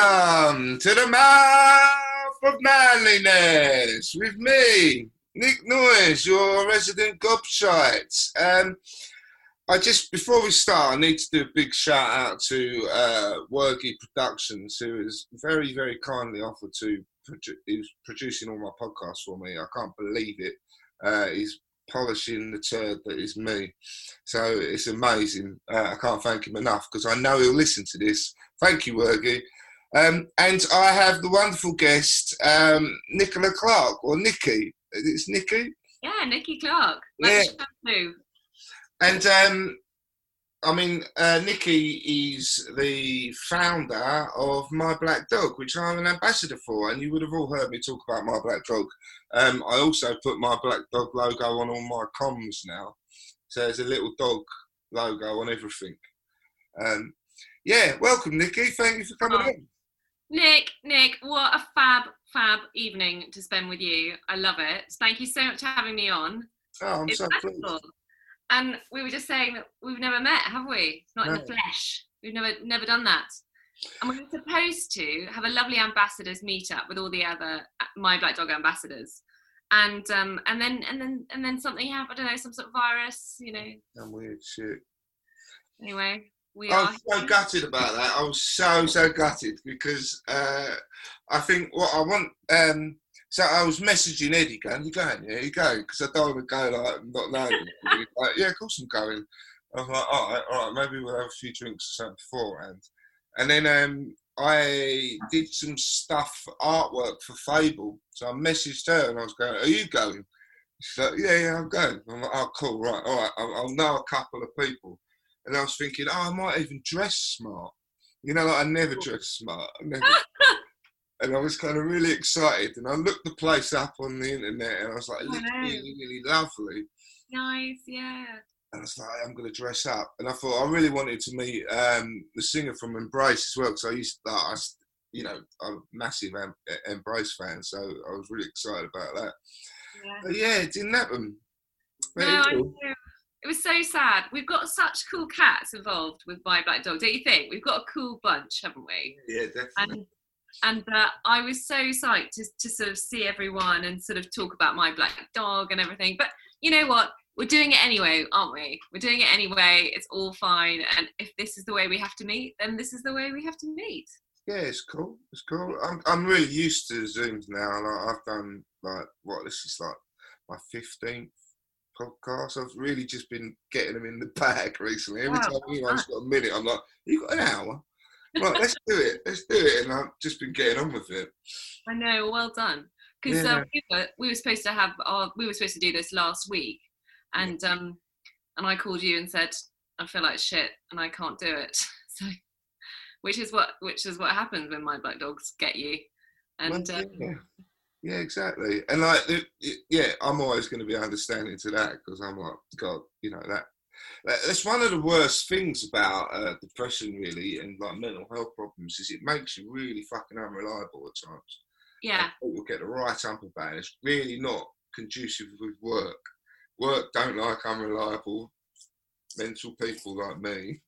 Welcome to the mouth of manliness with me, Nick Noyes, your resident gobshite. Um, I just before we start, I need to do a big shout out to uh, Productions, who has very, very kindly offered to produ- he's producing all my podcasts for me. I can't believe it. Uh, he's polishing the turd that is me. So it's amazing. Uh, I can't thank him enough because I know he'll listen to this. Thank you, Wergy. Um, and I have the wonderful guest, um, Nicola Clarke, or Niki. It's Niki. Yeah, Niki Clarke. Yeah. And um, I mean, uh, Niki is the founder of My Black Dog, which I'm an ambassador for. And you would have all heard me talk about My Black Dog. Um, I also put My Black Dog logo on all my comms now. So there's a little dog logo on everything. Um, yeah, welcome, Niki. Thank you for coming Oh. in. Nick, Nick, what a fab, fab evening to spend with you. I love it. Thank you so much for having me on. Oh, I'm it's so pleased. And we were just saying that we've never met, have we? Not in the flesh. We've never never done that. And we were supposed to have a lovely ambassadors meetup with all the other uh, My Black Dog ambassadors. And um and then and then and then something happened, I don't know, some sort of virus, you know. Some weird shit. Anyway, we I are was so gutted about that. I was so so gutted because uh, I think what I want. Um, so I was messaging Eddie, going, "You going? Yeah, you going?" Because I don't want to go like not knowing. like, yeah, of course I'm going. I was like, all right, all right, maybe we'll have a few drinks or something beforehand. And then um, I did some stuff, artwork for Fable. So I messaged her and I was going, "Are you going?" She's like, "Yeah, yeah, I'm going." I'm like, "Oh, cool, right, all right. I'll, I'll know a couple of people." And I was thinking, oh, I might even dress smart. You know, like I never dress smart. I never. and I was kind of really excited. And I looked the place up on the internet and I was like, it really, really lovely. nice, yeah. And I was like, I'm going to dress up. And I thought I really wanted to meet um, the singer from Embrace as well. Because I used to, I, s- you know, I'm a massive em- Embrace fan. So I was really excited about that. yeah. But yeah, it didn't happen. But No, I will. It was so sad. We've got such cool cats involved with My Black Dog, don't you think? We've got a cool bunch, haven't we? yeah, definitely. And and uh, I was so psyched to, to sort of see everyone and sort of talk about My Black Dog and everything. But you know what? We're doing it anyway, aren't we? We're doing it anyway. It's all fine. And if this is the way we have to meet, then this is the way we have to meet. Yeah, it's cool. It's cool. I'm I'm really used to Zooms now. Like I've done like what this is like my fifteenth podcast. I've really just been getting them in the bag recently. Every Wow, time anyone's got a minute, I'm like, "You got an hour? Right, let's do it. Let's do it." And I've just been getting on with it. I know, well done. Because Yeah. uh, we, were, we were supposed to have our, we were supposed to do this last week, and um, and I called you and said I feel like shit and I can't do it. So, which is what which is what happens when my black dogs get you. And Well, uh, yeah. Yeah, exactly. And like, yeah, I'm always going to be understanding to that because I'm like, God, you know that. that- That's one of the worst things about uh, depression, really, and like mental health problems, is it makes you really fucking unreliable at times. Yeah. People get the right ump about it. It's really not conducive with work. Work don't like unreliable mental people like me.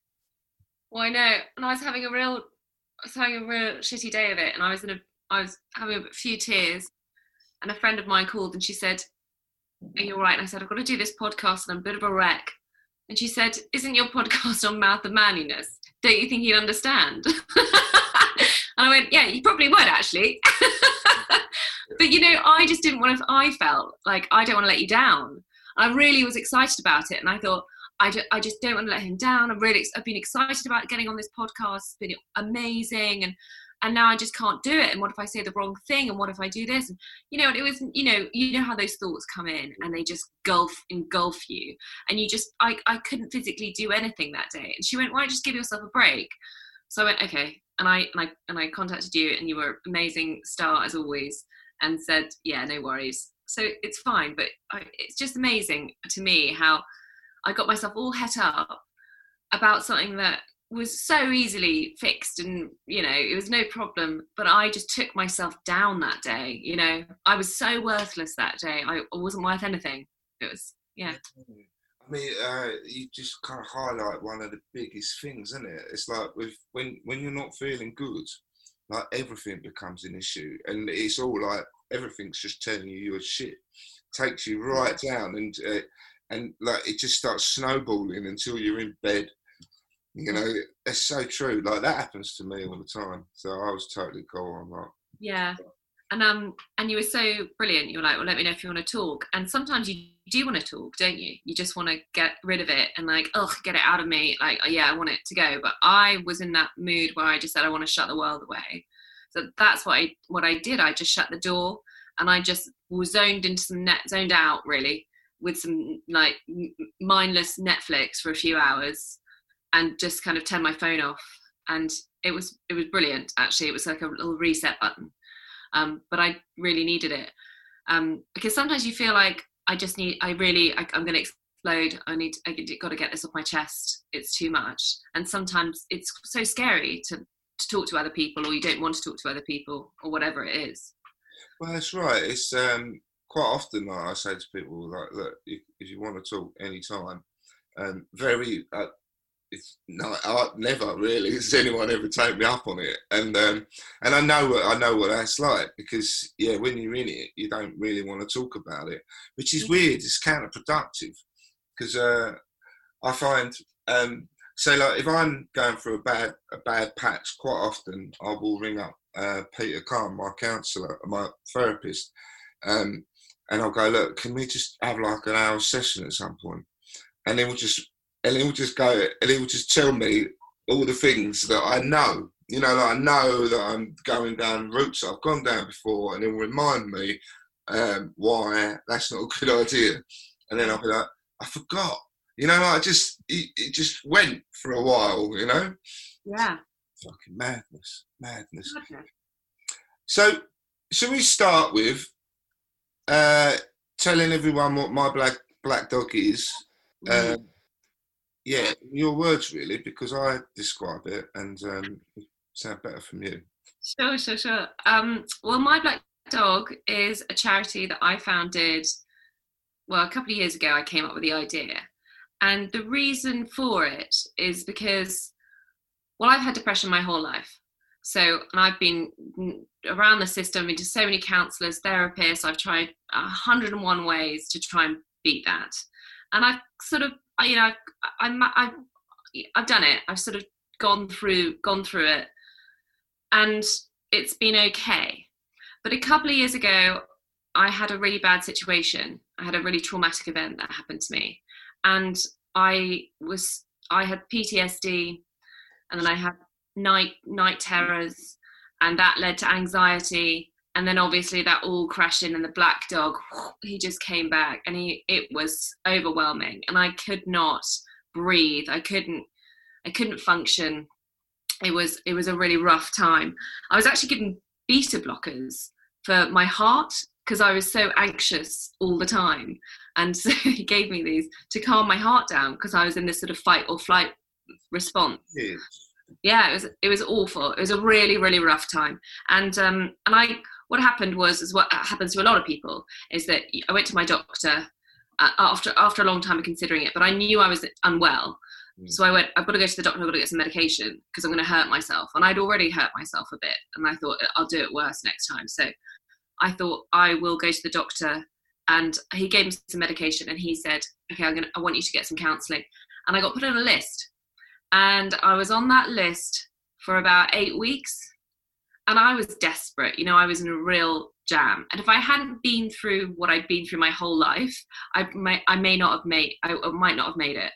Well, I know, and I was having a real, I was having a real shitty day of it, and I was in a, I was having a few tears, and a friend of mine called and she said, "Are you all right?" And I said, "I've got to do this podcast, and I'm a bit of a wreck." And she said, "Isn't your podcast on mouth of manliness? Don't you think he'd understand?" and I went, "Yeah, you probably would actually." but you know, I just didn't want to. I felt like I don't want to let you down. I really was excited about it, and I thought. I just, I just don't want to let him down. I'm really, I've been excited about getting on this podcast. It's been amazing, and and now I just can't do it. And what if I say the wrong thing? And what if I do this? And you know, it was, you know, you know how those thoughts come in and they just gulf engulf you, and you just, I, I couldn't physically do anything that day. And she went, why don't you just give yourself a break? So I went, okay. And I and I and I contacted you, and you were amazing star as always, and said, yeah, no worries. So it's fine, but I, it's just amazing to me how I got myself all het up about something that was so easily fixed and you know it was no problem but i just took myself down that day you know? I was so worthless that day. I wasn't worth anything. It was yeah. I mean, uh, you just kind of highlight one of the biggest things, isn't it? It's like with when when you're not feeling good, like everything becomes an issue, and it's all like everything's just telling you you're shit, takes you right down, and uh, and like it just starts snowballing until you're in bed. You know, it's so true. Like that happens to me all the time. So I was totally cool on that. yeah and um and you were so brilliant you were like well let me know if you want to talk and sometimes you do want to talk don't you you just want to get rid of it and like oh get it out of me like oh, yeah i want it to go but i was in that mood where i just said i want to shut the world away so that's what i what i did i just shut the door and i just was zoned into some net zoned out really with some like mindless netflix for a few hours and just kind of turn my phone off and it was it was brilliant actually it was like a little reset button um, but I really needed it um, because sometimes you feel like I just need, I really, I, I'm going to explode. I need, I got to get this off my chest. It's too much, and sometimes it's so scary to to talk to other people, or you don't want to talk to other people, or whatever it is. Well, that's right. It's um, quite often like I say to people, like, look, if, if you want to talk anytime, um, very uh, it's no, I never really has anyone ever take me up on it, and um, and I know what I know what that's like because yeah, when you're in it, you don't really want to talk about it, which is weird. It's counterproductive because uh, I find um, so like if I'm going through a bad a bad patch, quite often I will ring up uh, Peter Kahn, my counsellor, my therapist, um, and I'll go, look, can we just have like an hour session at some point? And then we'll just and he'll just go and he'll just tell me all the things that I know. You know, like I know that I'm going down routes I've gone down before, and he'll remind me um, why that's not a good idea. And then I'll be like, I forgot. You know, I just it, it just went for a while. You know, Yeah. fucking madness, madness. Okay. So, should we start with uh, telling everyone what my black black dog is? Mm. Um, yeah, your words really, because I describe it and um, sound better from you. Sure, sure, sure. Um, well, My Black Dog is a charity that I founded, well, a couple of years ago. I came up with the idea. And the reason for it is because, well, I've had depression my whole life. So, and I've been around the system, into so many counselors, therapists. I've tried 101 ways to try and beat that. And I've sort of, you know, I've, I've, I've done it. I've sort of gone through, gone through it and it's been okay. But a couple of years ago, I had a really bad situation. I had a really traumatic event that happened to me, and I was I had PTSD, and then I had night night terrors, and that led to anxiety, and then obviously that all crashed in, and the black dog he just came back, and he it was overwhelming, and I could not breathe. I couldn't I couldn't function it was it was a really rough time. I was actually given beta blockers for my heart because I was so anxious all the time, and so he gave me these to calm my heart down because I was in this sort of fight or flight response. Yes. Yeah, it was it was awful. It was a really really rough time, and um and I what happened was, is what happens to a lot of people, is that I went to my doctor after after a long time of considering it, but I knew I was unwell. Mm. So I went, I've got to go to the doctor, I've got to get some medication because I'm going to hurt myself. And I'd already hurt myself a bit. And I thought, I'll do it worse next time. So I thought, I will go to the doctor. And he gave me some medication and he said, okay, I'm to, I want you to get some counseling. And I got put on a list. And I was on that list for about eight weeks. And I was desperate. You know, I was in a real jam. And if I hadn't been through what I'd been through my whole life, I may, I may not have made, I might not have made it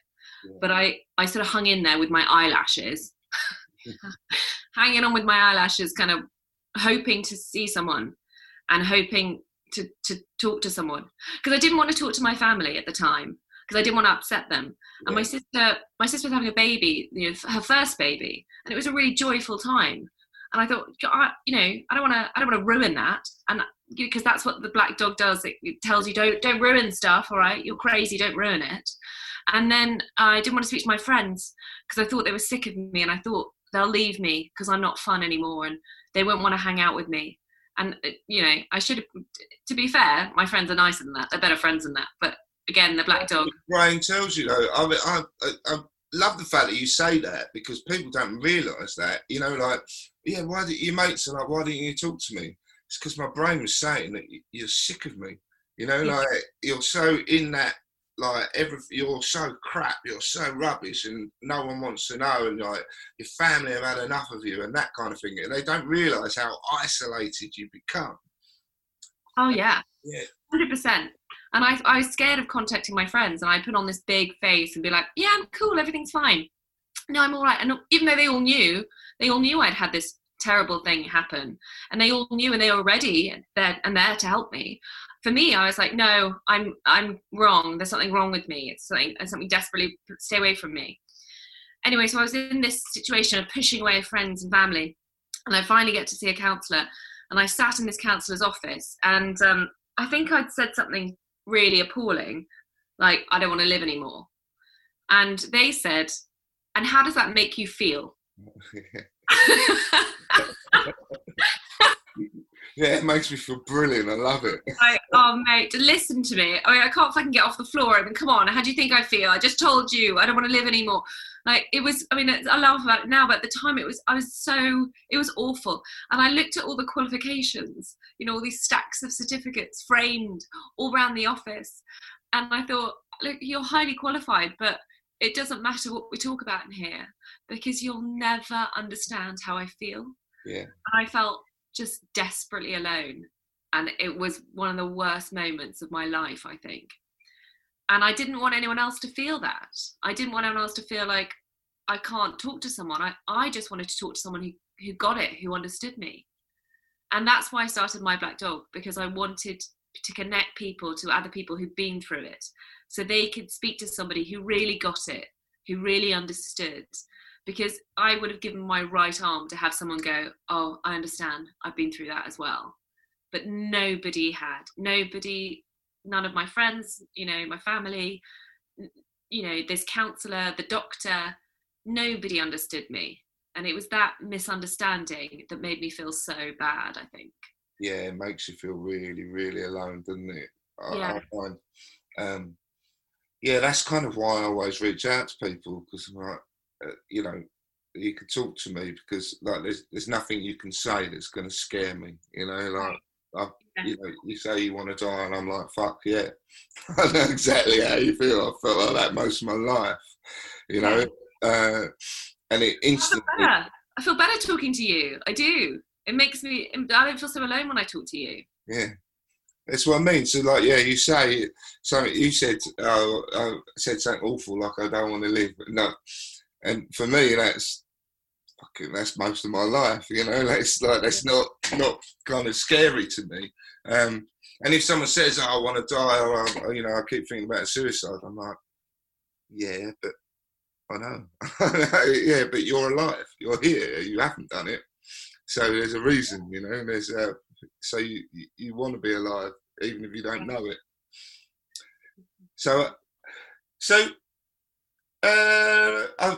but I, I sort of hung in there with my eyelashes, hanging on with my eyelashes, kind of hoping to see someone and hoping to, to talk to someone. Because I didn't want to talk to my family at the time because I didn't want to upset them. Yeah. And my sister, my sister was having a baby, you know, her first baby, and it was a really joyful time. And I thought, you know, I don't want to, I don't want to ruin that. And because that's what the black dog does, it, it tells you don't, don't ruin stuff. All right, you're crazy, don't ruin it. And then I didn't want to speak to my friends because I thought they were sick of me and I thought they'll leave me because I'm not fun anymore and they won't want to hang out with me. And, uh, you know, I should to be fair, my friends are nicer than that. They're better friends than that. But again, the black dog. Brain tells you, though. I, mean, I, I, I love the fact that you say that because people don't realise that. You know, like, yeah, why did your mates are like, why didn't you talk to me? It's because my brain was saying that you're sick of me. You know, like you're so in that like every you're so crap, you're so rubbish, and no one wants to know, and like your family have had enough of you, and that kind of thing. And they don't realise how isolated you become. Oh yeah, yeah, hundred percent. And I, I was scared of contacting my friends, and I put on this big face and be like, "Yeah, I'm cool, everything's fine. No, I'm all right." And even though they all knew, they all knew I'd had this terrible thing happen, and they all knew, and they were ready there and there to help me for me, I was like, no, I'm I'm wrong. There's something wrong with me. It's something something desperately stay away from me. Anyway, so I was in this situation of pushing away friends and family, and I finally get to see a counsellor. And I sat in this counsellor's office, and um, I think I'd said something really appalling, like I don't want to live anymore. And they said, "And how does that make you feel?" Yeah, it makes me feel brilliant. I love it. Oh mate, listen to me. I, mean, I can't fucking get off the floor. I mean, come on. How do you think I feel? I just told you I don't want to live anymore. Like it was. I mean, I laugh about it now, but at the time it was. I was so. It was awful. And I looked at all the qualifications. You know, all these stacks of certificates framed all around the office, and I thought, look, you're highly qualified, but it doesn't matter what we talk about in here because you'll never understand how I feel. Yeah. And I felt just desperately alone. And it was one of the worst moments of my life, I think. And I didn't want anyone else to feel that. I didn't want anyone else to feel like I can't talk to someone. I, I just wanted to talk to someone who, who got it, who understood me. And that's why I started My Black Dog, because I wanted to connect people to other people who've been through it so they could speak to somebody who really got it, who really understood, because I would have given my right arm to have someone go, Oh, I understand. I've been through that as well. But nobody had. Nobody, none of my friends, you know, my family, you know, this counselor, the doctor, nobody understood me. And it was that misunderstanding that made me feel so bad, I think. Yeah, it makes you feel really, really alone, doesn't it? I, yeah. I find, um, yeah, that's kind of why I always reach out to people because I'm like, uh, you know, you can talk to me because like there's there's nothing you can say that's going to scare me. You know, like I, you know, you say you want to die, and I'm like, fuck yeah, I know exactly how you feel. I felt like that most of my life. You know, uh, and it instantly. I feel, better. I feel better talking to you. I do. It makes me. I don't feel so alone when I talk to you. Yeah, that's what I mean. So, like, yeah, you say so. You said, oh, I said something awful, like I don't want to live. No, and for me, that's fucking that's most of my life. You know, that's like that's not not kind of scary to me. Um, and if someone says, oh, "I want to die," or, or you know, I keep thinking about suicide, I'm like, yeah, but I know, yeah, but you're alive. You're here. You haven't done it. So there's a reason, you know. There's a, so you you want to be alive even if you don't know it. So so uh, I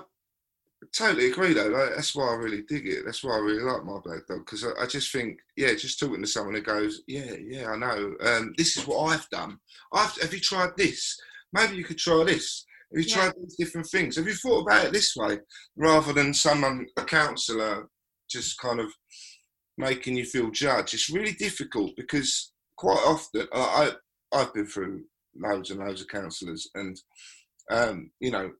totally agree though. Like, that's why I really dig it. That's why I really like my black dog because I, I, just think, yeah, just talking to someone who goes, yeah, yeah, I know. Um, this is what I've done. I've, have you tried this? Maybe you could try this. Have you yeah. tried these different things? Have you thought about it this way rather than someone, a counsellor, just kind of making you feel judged? It's really difficult because quite often I, I've been through loads and loads of counsellors, and um, you know,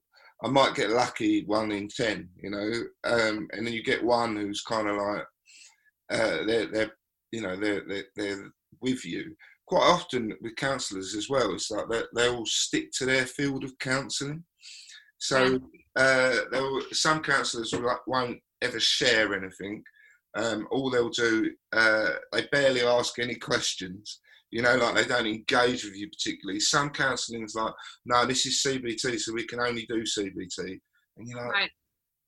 I might get lucky one in ten, you know, um, and then you get one who's kind of like uh, they're they're you know they're, they're they're with you. Quite often with counsellors as well, it's like they they all stick to their field of counselling. So uh, will, some counsellors won't ever share anything. Um, all they'll do, uh, they barely ask any questions you know, like they don't engage with you particularly. Some counselling is like, no, this is CBT, so we can only do CBT. And you're like, right.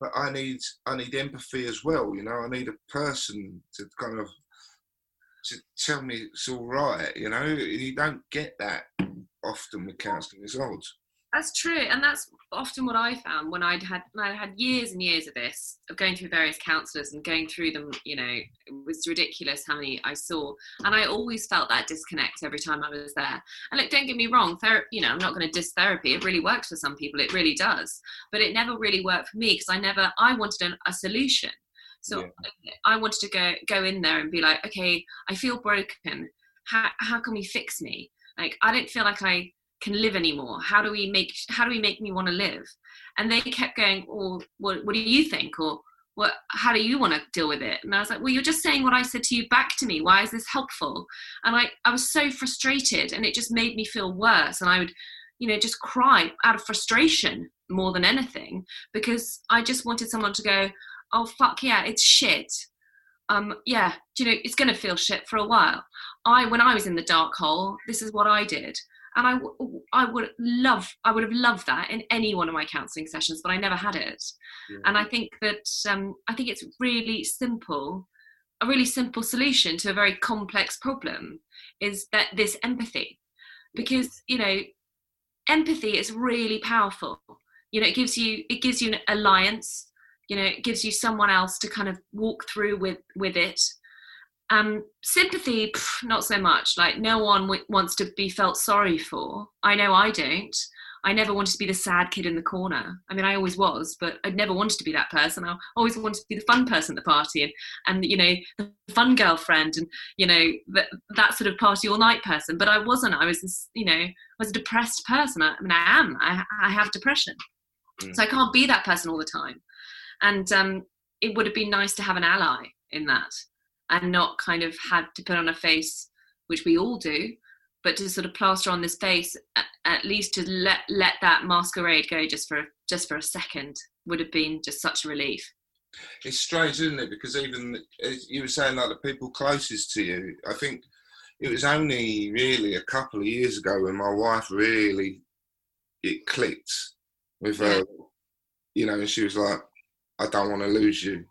but I need, I need empathy as well. You know, I need a person to kind of to tell me it's all right. You know, you don't get that often with counselling. It's odd. That's true, and that's often what I found when I'd had when I had years and years of this, of going through various counsellors and going through them. You know, it was ridiculous how many I saw, and I always felt that disconnect every time I was there. And look, don't get me wrong, ther- you know, I'm not going to diss therapy. It really works for some people, it really does, but it never really worked for me because I never I wanted an, a solution. So yeah. I wanted to go go in there and be like, okay, I feel broken. How how can we fix me? Like I don't feel like I can live anymore? How do we make how do we make me want to live? And they kept going oh what, what do you think? Or what how do you want to deal with it? And i was like well you're just saying what i said to you back to me. Why is this helpful? And i i was so frustrated and it just made me feel worse. And i would you know just cry out of frustration more than anything because i just wanted someone to go oh fuck yeah it's shit. Um yeah you know it's going to feel shit for a while. I when i was in the dark hole this is what i did and I, w- I would love i would have loved that in any one of my counseling sessions but i never had it. Yeah. and i think that um, i think it's really simple a really simple solution to a very complex problem is that this empathy. Because you know empathy is really powerful. You know it gives you it gives you an alliance. You know it gives you someone else to kind of walk through with with it um, sympathy, pff, not so much. Like no one w- wants to be felt sorry for. I know I don't. I never wanted to be the sad kid in the corner. I mean, I always was, but I never wanted to be that person. I always wanted to be the fun person at the party and, and you know, the fun girlfriend and, you know, that, that sort of party all night person. But I wasn't. I was, this, you know, I was a depressed person. I, I mean, I am. I, I have depression. Mm. So I can't be that person all the time. And um, it would have been nice to have an ally in that and not kind of had to put on a face, which we all do, but to sort of plaster on this face, at least to let let that masquerade go just for just for a second would have been just such a relief. It's strange, isn't it? Because even as you were saying, like the people closest to you, I think it was only really a couple of years ago when my wife really it clicked with her, you know, and she was like, "I don't want to lose you."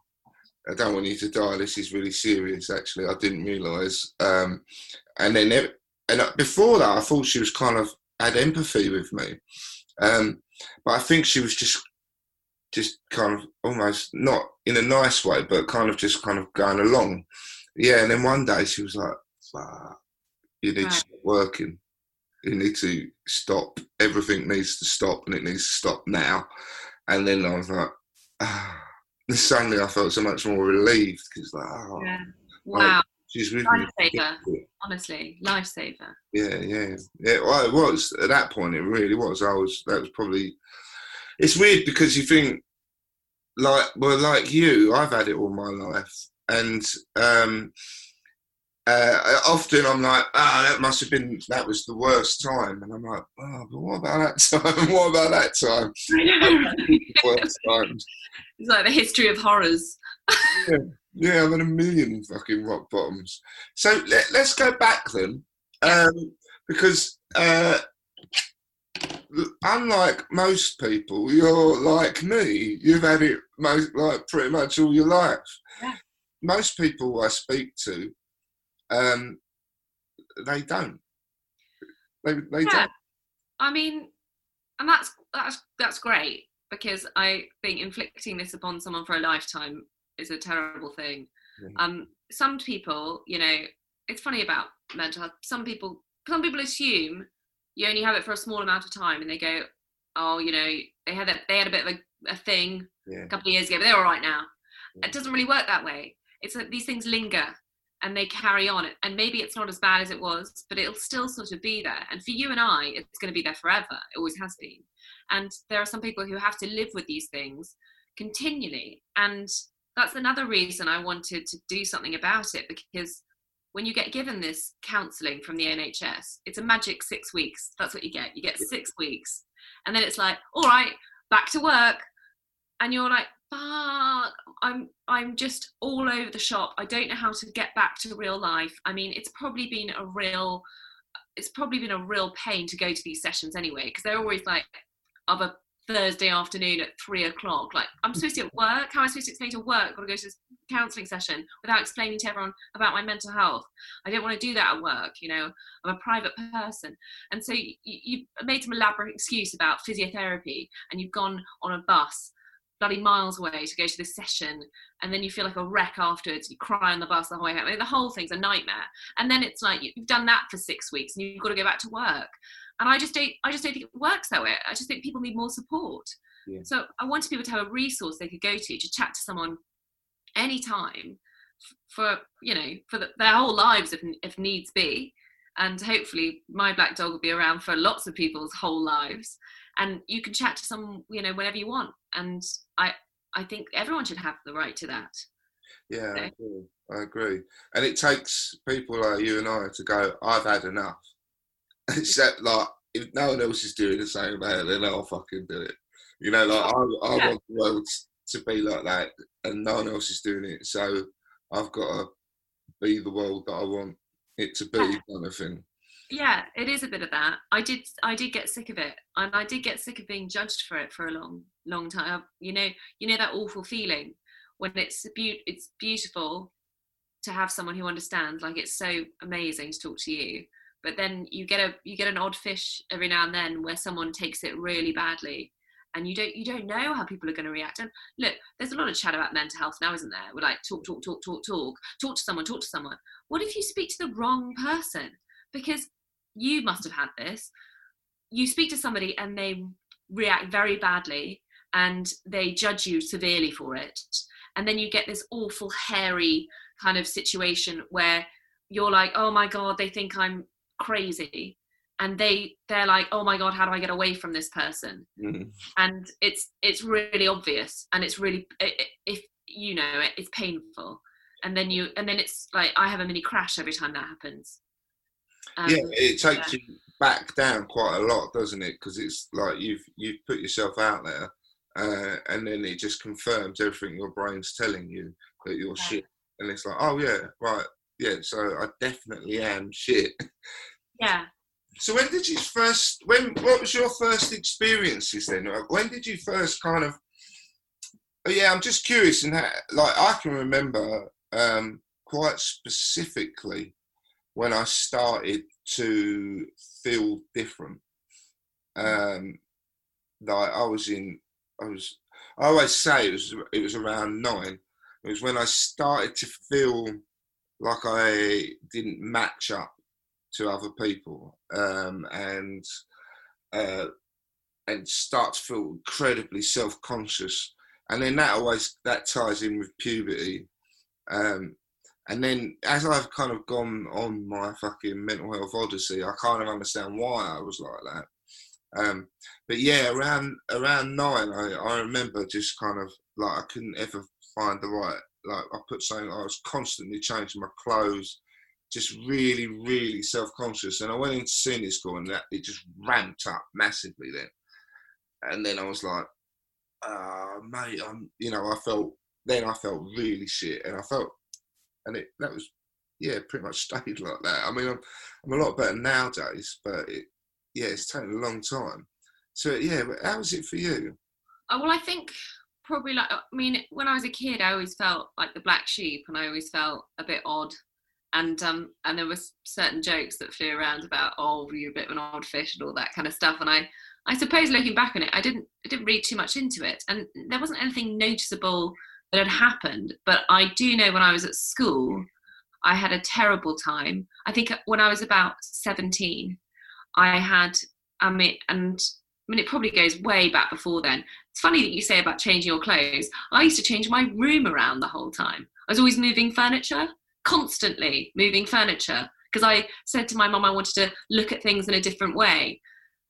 I don't want you to die. This is really serious. Actually, I didn't realise. Um, and then, and before that, I thought she was kind of had empathy with me, um, but I think she was just, just kind of almost not in a nice way, but kind of just kind of going along. Yeah. And then one day she was like, "You need right. to stop working. You need to stop. Everything needs to stop, and it needs to stop now." And then I was like. Ah suddenly I felt so much more relieved because like, oh, yeah. wow, she's with lifesaver. Me. Honestly, lifesaver. Yeah, yeah, yeah. Well, it was at that point. It really was. I was. That was probably. It's weird because you think, like, well, like you, I've had it all my life, and um, uh, often I'm like, ah, oh, that must have been that was the worst time, and I'm like, oh, but what about that time? what about that time? worst times. It's like the history of horrors. yeah, yeah, I've had a million fucking rock bottoms. So let, us go back then, um, because uh, unlike most people, you're like me. You've had it most like pretty much all your life. Yeah. Most people I speak to, um, they don't. They they yeah. don't. I mean, and that's that's that's great because I think inflicting this upon someone for a lifetime is a terrible thing. Um, some people, you know, it's funny about mental health. Some people, some people assume you only have it for a small amount of time, and they go, "Oh, you know, they had a, they had a bit of a, a thing Yeah. a couple of years ago, but they're all right now." Yeah. It doesn't really work that way. It's that these things linger and they carry on, and maybe it's not as bad as it was, but it'll still sort of be there. And for you and I, it's going to be there forever. It always has been. And there are some people who have to live with these things continually, and that's another reason I wanted to do something about it because when you get given this counselling from the NHS, it's a magic six weeks. That's what you get. You get six weeks. And then it's like, all right, back to work. And you're like, fuck, I'm I'm just all over the shop. I don't know how to get back to real life. I mean, it's probably been a real it's probably been a real pain to go to these sessions anyway, because they're always like of a Thursday afternoon at three o'clock. Like, I'm supposed to be at work. How am I supposed to explain to work? Got to go to this counselling session without explaining to everyone about my mental health. I don't want to do that at work. You know, I'm a private person. And so you, you've made some elaborate excuse about physiotherapy and you've gone on a bus bloody miles away to go to this session and then you feel like a wreck afterwards you cry on the bus the whole way home. I mean, the whole thing's a nightmare. And then it's like you've done that for six weeks and you've got to go back to work. And i just don't i just don't think it works that way. I just think people need more support. Yeah. so i wanted people to have a resource they could go to to chat to someone anytime for you know for the, their whole lives if, if needs be. And hopefully my black dog will be around for lots of people's whole lives and you can chat to someone you know whenever you want and i i think everyone should have the right to that Yeah, I agree. I agree. And it takes people like you and I to go, I've had enough. Except like if no one else is doing the same about it, then I'll fucking do it. You know, like I, I Yeah. want the world to be like that and no one else is doing it. So I've got to be the world that I want it to be Yeah. kind of thing. Yeah it is a bit of that. I did i did get sick of it and i did get sick of being judged for it for a long long time. You know you know that awful feeling when it's beau- it's beautiful to have someone who understands like it's so amazing to talk to you but then you get a you get an odd fish every now and then where someone takes it really badly and you don't you don't know how people are going to react. And look there's a lot of chat about mental health now isn't there? We're like talk talk talk talk talk talk to someone talk to someone. What if you speak to the wrong person? Because you must have had this. You speak to somebody and they react very badly and they judge you severely for it. And then you get this awful hairy kind of situation where you're like oh my god they think i'm crazy. And they they're like oh my god how do i get away from this person? Mhm. and it's it's really obvious and it's really if you know it, it's painful. And then you and then it's like i have a mini crash every time that happens um, yeah, it takes you back down quite a lot, doesn't it? Because it's like you've you've put yourself out there, uh, and then it just confirms everything your brain's telling you that you're Yeah. shit, and it's like, oh yeah, right, yeah. So I definitely am shit. yeah So when did you first? When what was your first experiences then? When did you first kind of? Oh, yeah, I'm just curious, and like I can remember um, quite specifically when I started to feel different. Um, like I was in, I was. I always say it was it was around nine. It was when I started to feel like I didn't match up to other people um, and uh, and start to feel incredibly self-conscious and then that always that ties in with puberty um, and then as I've kind of gone on my fucking mental health odyssey I kind of understand why I was like that um, but yeah around around nine I, I remember just kind of like I couldn't ever find the right like I put something I was constantly changing my clothes just really, really self-conscious. And I went into senior school, and that it just ramped up massively then. And then I was like, uh, mate, I'm, you know, I felt then I felt really shit, and I felt, and it that was, yeah, pretty much stayed like that. I mean, I'm, I'm a lot better nowadays, but it, yeah, it's taken a long time. So yeah, but how was it for you? Oh, well, I think probably like I mean, when I was a kid, I always felt like the black sheep, and I always felt a bit odd. and um, and there was certain jokes that flew around about oh you're a bit of an odd fish and all that kind of stuff. And I I suppose looking back on it, I didn't I didn't read too much into it, and there wasn't anything noticeable that had happened. But I do know when I was at school, I had a terrible time. I think when I was about seventeen, I had I mean and I mean, it probably goes way back before then. It's funny that you say about changing your clothes. I used to change my room around the whole time. I was always moving furniture, constantly moving furniture, because I said to my mum I wanted to look at things in a different way.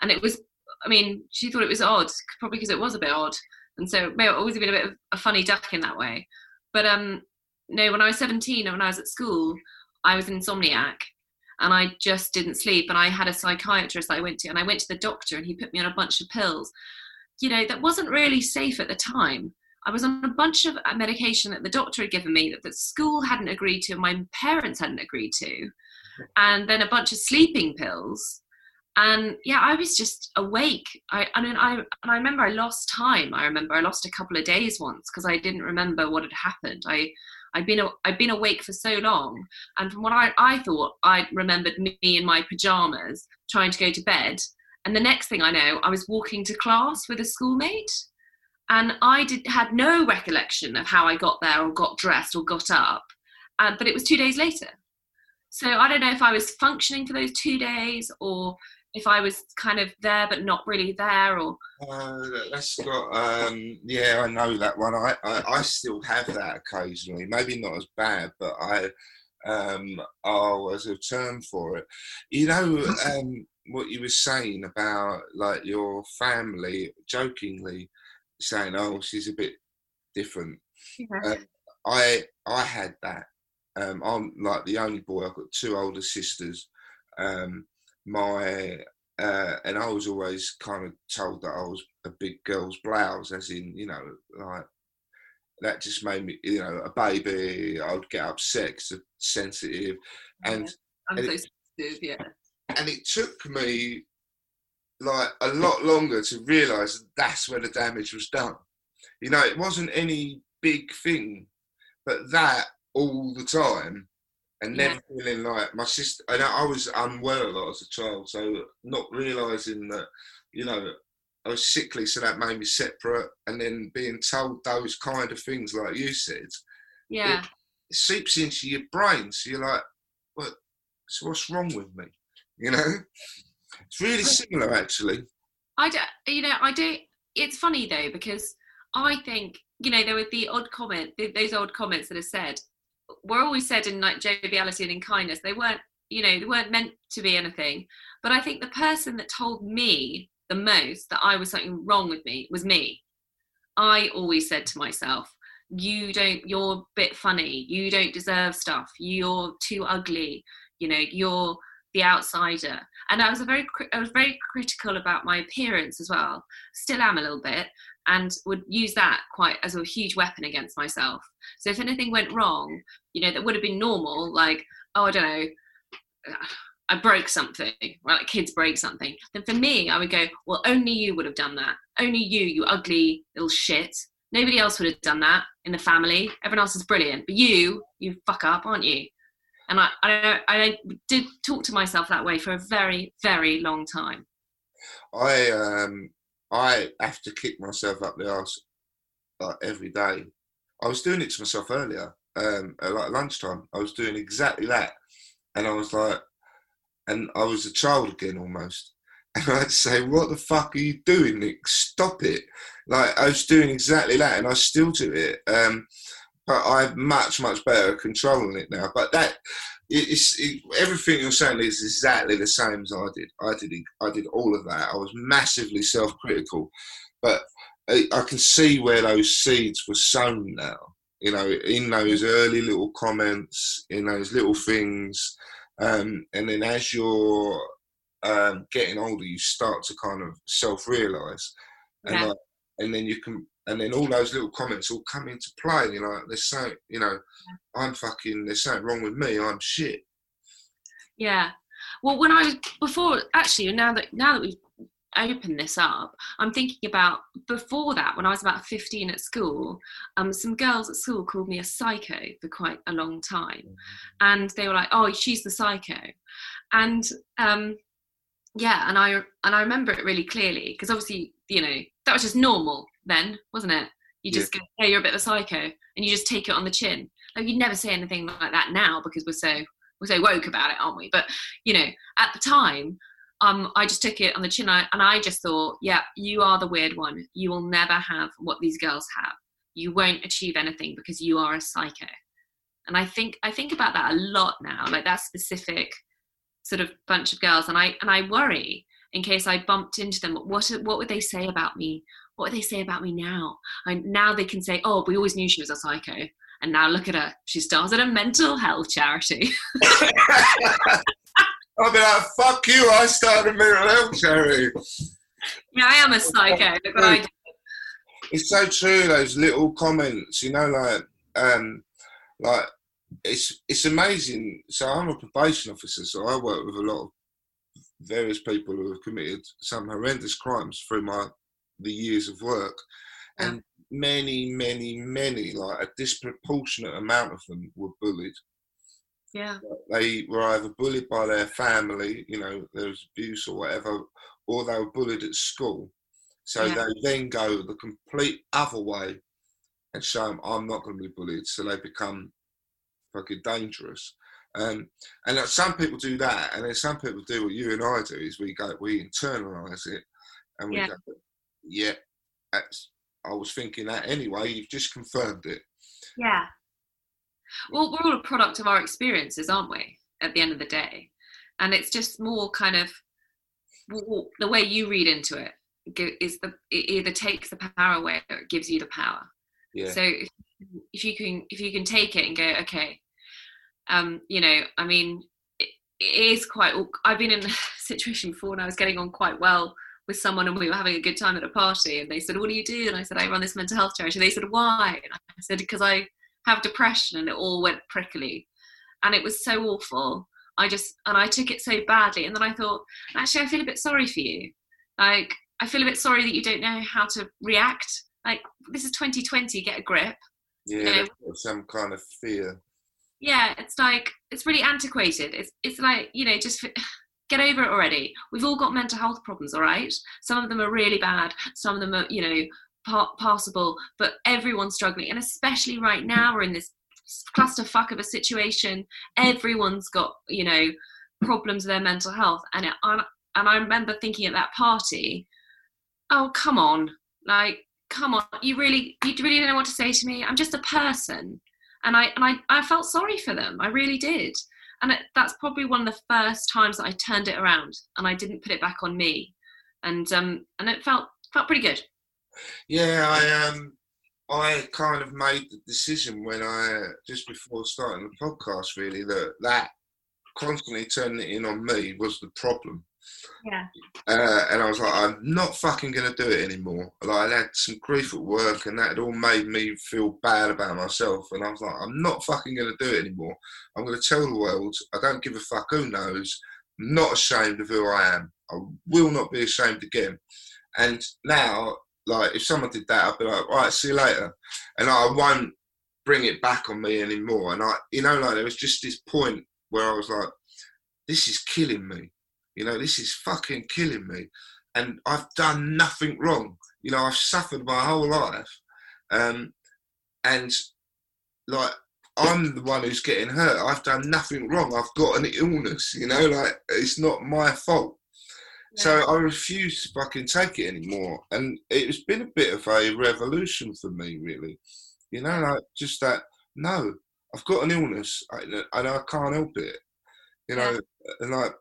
And it was, I mean, she thought it was odd, probably because it was a bit odd. And so I've always been a bit of a funny duck in that way. But um, no, when I was 17 and when I was at school, I was an insomniac and I just didn't sleep. And I had a psychiatrist I went to, and I went to the doctor, and he put me on a bunch of pills. You know, that wasn't really safe at the time. I was on a bunch of uh, medication that the doctor had given me that the school hadn't agreed to, and my parents hadn't agreed to, and then a bunch of sleeping pills. And yeah, I was just awake. I, I mean, I and I remember I lost time. I remember I lost a couple of days once because I didn't remember what had happened. I I'd been I'd been awake for so long, and from what I, I thought, I remembered me in my pajamas trying to go to bed, and the next thing I know, I was walking to class with a schoolmate, and I did had no recollection of how I got there or got dressed or got up, uh, but it was two days later. So I don't know if I was functioning for those two days or if I was kind of there but not really there, or uh, that's got um, yeah, I know that one. I, I, I still have that occasionally. Maybe not as bad, but I um, oh, as a term for it. You know um, what you were saying about like your family, jokingly saying, "Oh, she's a bit different." Yeah. Um, I I had that. Um, I'm like the only boy. I've got two older sisters. Um, my uh, and I was always kind of told that I was a big girl's blouse, as in you know like that just made me you know a baby. I would get upset sensitive, and, I'm and so it, sensitive, yeah. And it took me like a lot longer to realise that that's where the damage was done. You know, it wasn't any big thing, but that all the time and yeah. never feeling like my sister. And I was unwell a lot as a child, so not realizing that, you know, I was sickly, so that made me separate. And then being told those kind of things, like you said, yeah, it, it seeps into your brain. So you're like, what? So what's wrong with me? You know, it's really similar, actually. I do, you know, I do. It's funny though because I think you know there were the odd comment, those odd comments that are said, were always said in like joviality and in kindness. They weren't, you know, they weren't meant to be anything. But I think the person that told me the most that I was something wrong with me was me. I always said to myself, you don't you're a bit funny you don't deserve stuff you're too ugly you know you're the outsider and i was a very i was very critical about my appearance as well still am a little bit and would use that quite as a huge weapon against myself. So if anything went wrong, you know, that would have been normal, like, oh, I don't know, I broke something, right? Like kids break something. Then for me, I would go, well, only you would have done that. Only you, you ugly little shit. Nobody else would have done that in the family. Everyone else is brilliant, but you, you fuck up, aren't you? And I, I, I did talk to myself that way for a very, very long time. I um, I have to kick myself up the arse like every day. I was doing it to myself earlier, um, at like lunchtime. I was doing exactly that, and I was like, and I was a child again almost. And I'd say, "What the fuck are you doing, Nick? Stop it!" Like I was doing exactly that, and I still do it. Um, but I'm much, much better at controlling it now. But that it's it, everything you're saying is exactly the same as I did. I did I did all of that. I was massively self-critical, but I, I can see where those seeds were sown now. You know, in those early little comments, in those little things, um, and then as you're um, getting older, you start to kind of self-realize, and yeah. like, and then you can and then all those little comments all come into play. You're like, there's so, you know, I'm fucking, there's something wrong with me. I'm shit. Yeah. Well, when I was before, actually, now that now that we've opened this up, I'm thinking about before that, when I was about 15 at school, um, some girls at school called me a psycho for quite a long time. And they were like, oh, she's the psycho. And um, yeah, and I and I remember it really clearly because obviously, you know, that was just normal then, wasn't it? You just yeah. go, hey, you're a bit of a psycho, and you just take it on the chin. Like you'd never say anything like that now because we're so we're so woke about it, aren't we? But you know, at the time, um, I just took it on the chin and I just thought, yeah, you are the weird one. You will never have what these girls have. You won't achieve anything because you are a psycho. And I think I think about that a lot now, like that specific sort of bunch of girls, and I and I worry in case I bumped into them. What what would they say about me? What would they say about me now? And now they can say, oh, we always knew she was a psycho. And now look at her. She started a mental health charity. I'll be like, fuck you, I started a mental health charity. Yeah, I am a psycho. Look what I. It's so true, those little comments, you know, like, um, like, it's it's amazing. So I'm a probation officer, so I work with a lot of various people who have committed some horrendous crimes through my the years of work, and many, many, many, like a disproportionate amount of them were bullied. Yeah. They were either bullied by their family, you know, there was abuse or whatever, or they were bullied at school. So yeah. they then go the complete other way and show them, I'm not going to be bullied. So they become fucking dangerous. Um, and some people do that, and then some people do what you and I do is we go, we internalize it, and we yeah. go, yeah, that's I was thinking that anyway. You've just confirmed it. Yeah. Well, we're all a product of our experiences, aren't we? At the end of the day, and it's just more kind of the way you read into it is the it either takes the power away or it gives you the power. Yeah. So if, if you can if you can take it and go, okay, um, you know, I mean, it, it is quite. I've been in a situation before, and I was getting on quite well with someone and we were having a good time at a party and they said what do you do? And i said i run this mental health charity. And they said why? And i said because i have depression and it all went prickly. And it was so awful. I just and i took it so badly. And then i thought actually i feel a bit sorry for you. Like i feel a bit sorry that you don't know how to react. Like this is 2020 get a grip. Yeah you know? some kind of fear. Yeah it's like it's really antiquated. It's it's like you know just get over it already. We've all got mental health problems, all right? Some of them are really bad, some of them are, you know, pa- passable, but everyone's struggling. And especially right now, we're in this clusterfuck of a situation. Everyone's got, you know, problems with their mental health. And, it, and I remember thinking at that party, oh, come on. Like, come on. You really, you really don't know what to say to me. I'm just a person. And I, and I, I felt sorry for them. I really did and it, that's probably one of the first times that I turned it around and I didn't put it back on me, and um, and it felt felt pretty good. Yeah, I um, I kind of made the decision when I just before starting the podcast, really that that constantly turning it in on me was the problem. Yeah. Uh, and I was like, I'm not fucking going to do it anymore. Like, I had some grief at work, and that had all made me feel bad about myself. And I was like, I'm not fucking going to do it anymore. I'm going to tell the world, I don't give a fuck who knows. I'm not ashamed of who I am. I will not be ashamed again. And now, like, if someone did that, I'd be like, all right, see you later. And I won't bring it back on me anymore. And I, you know, like, there was just this point where I was like, this is killing me you know, this is fucking killing me. And I've done nothing wrong. You know, I've suffered my whole life. Um, and like, I'm the one who's getting hurt. I've done nothing wrong. I've got an illness, you know, like, it's not my fault. So I refuse to fucking take it anymore. And it's been a bit of a revolution for me, really. You know, like, just that, no, I've got an illness and I can't help it. You know, yeah. and like,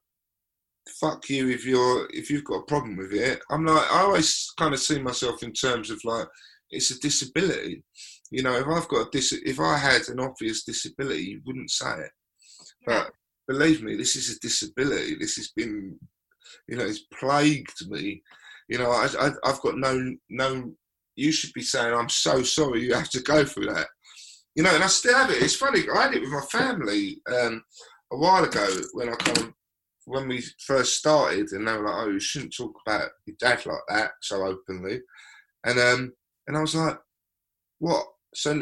fuck you if you're if you've got a problem with it. I'm like I always kind of see myself in terms of like it's a disability. You know, if I've got a dis if I had an obvious disability, you wouldn't say it. But believe me, this is a disability. This has been, you know, it's plagued me. You know, I, I I've got no no. You should be saying, "I'm so sorry you have to go through that." You know, and I still have it. It's funny. I had it with my family um, a while ago when I kind of when we first started, and they were like, "Oh, you shouldn't talk about your dad like that so openly," and um, and I was like, "What?" So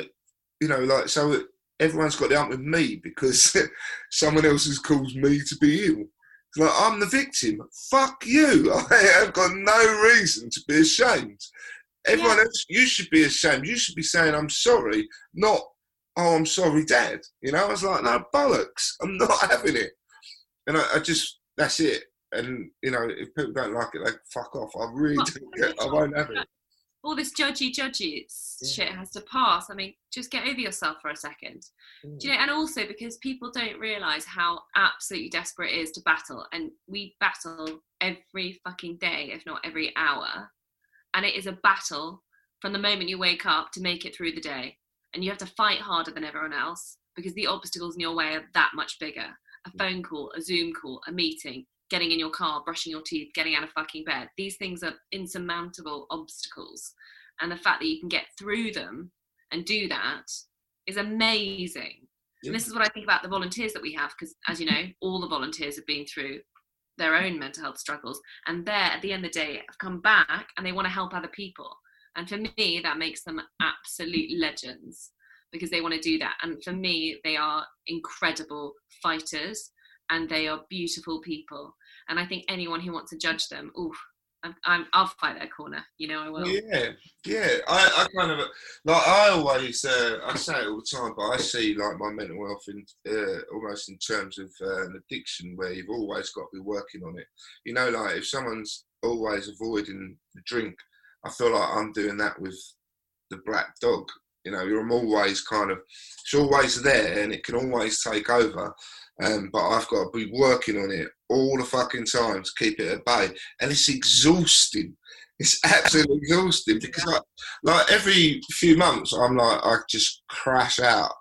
you know, like so everyone's got the up with me because someone else has caused me to be ill. It's like I'm the victim. Fuck you! I have got no reason to be ashamed. Everyone Yeah. else, you should be ashamed. You should be saying I'm sorry, not oh I'm sorry, Dad. You know, I was like, no bollocks. I'm not having it. And I, I just that's it. And you know, if people don't like it, they fuck off. I really Well, don't get. I won't have it. all this judgy judgy Yeah. shit has to pass. I mean, just get over yourself for a second. Mm. Do you know? And also because people don't realise how absolutely desperate it is to battle, and we battle every fucking day, if not every hour, and it is a battle from the moment you wake up to make it through the day, and you have to fight harder than everyone else because the obstacles in your way are that much bigger. A phone call, a Zoom call, a meeting, getting in your car, brushing your teeth, getting out of fucking bed. These things are insurmountable obstacles. And the fact that you can get through them and do that is amazing. Yeah. And this is what I think about the volunteers that we have, because as you know, all the volunteers have been through their own mental health struggles. And they're at the end of the day have come back and they want to help other people. And for me, that makes them absolute legends because they want to do that. And for me, they are incredible fighters and they are beautiful people. And I think anyone who wants to judge them, oof, I'm, I'm, I'll fight their corner. You know, I will. Yeah, yeah. I, I kind of like I always uh, I say it all the time, but I see like my mental health in uh, almost in terms of uh, an addiction where you've always got to be working on it. You know, like if someone's always avoiding the drink, I feel like I'm doing that with the black dog. You know, you're always kind of it's always there and it can always take over. Um, but I've got to be working on it all the fucking time to keep it at bay, and it's exhausting. It's absolutely exhausting because like, like every few months I'm like I just crash out.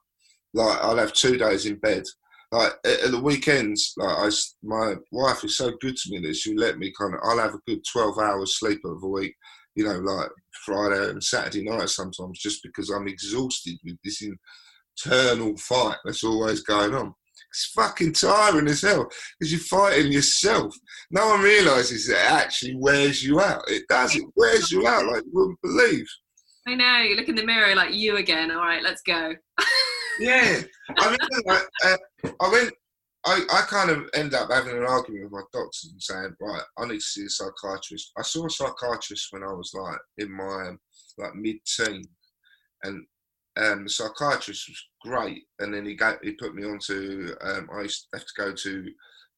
Like I'll have two days in bed. Like at, at the weekends, like I, my wife is so good to me that she let me kind of. I'll have a good twelve hours sleep over a week. You know, like Friday and Saturday night sometimes, just because I'm exhausted with this internal fight that's always going on. It's fucking tiring as hell because you're fighting yourself. No one realizes that it actually wears you out. It does. It wears you out like you wouldn't believe. I know. You look in the mirror like you again. All right, let's go. Yeah, I remember. Like, uh, I went. I, I kind of end up having an argument with my doctors and saying, right, I need to see a psychiatrist. I saw a psychiatrist when I was like in my like mid-teen, and um, the psychiatrist was great. And then he got he put me onto. Um, I used to have to go to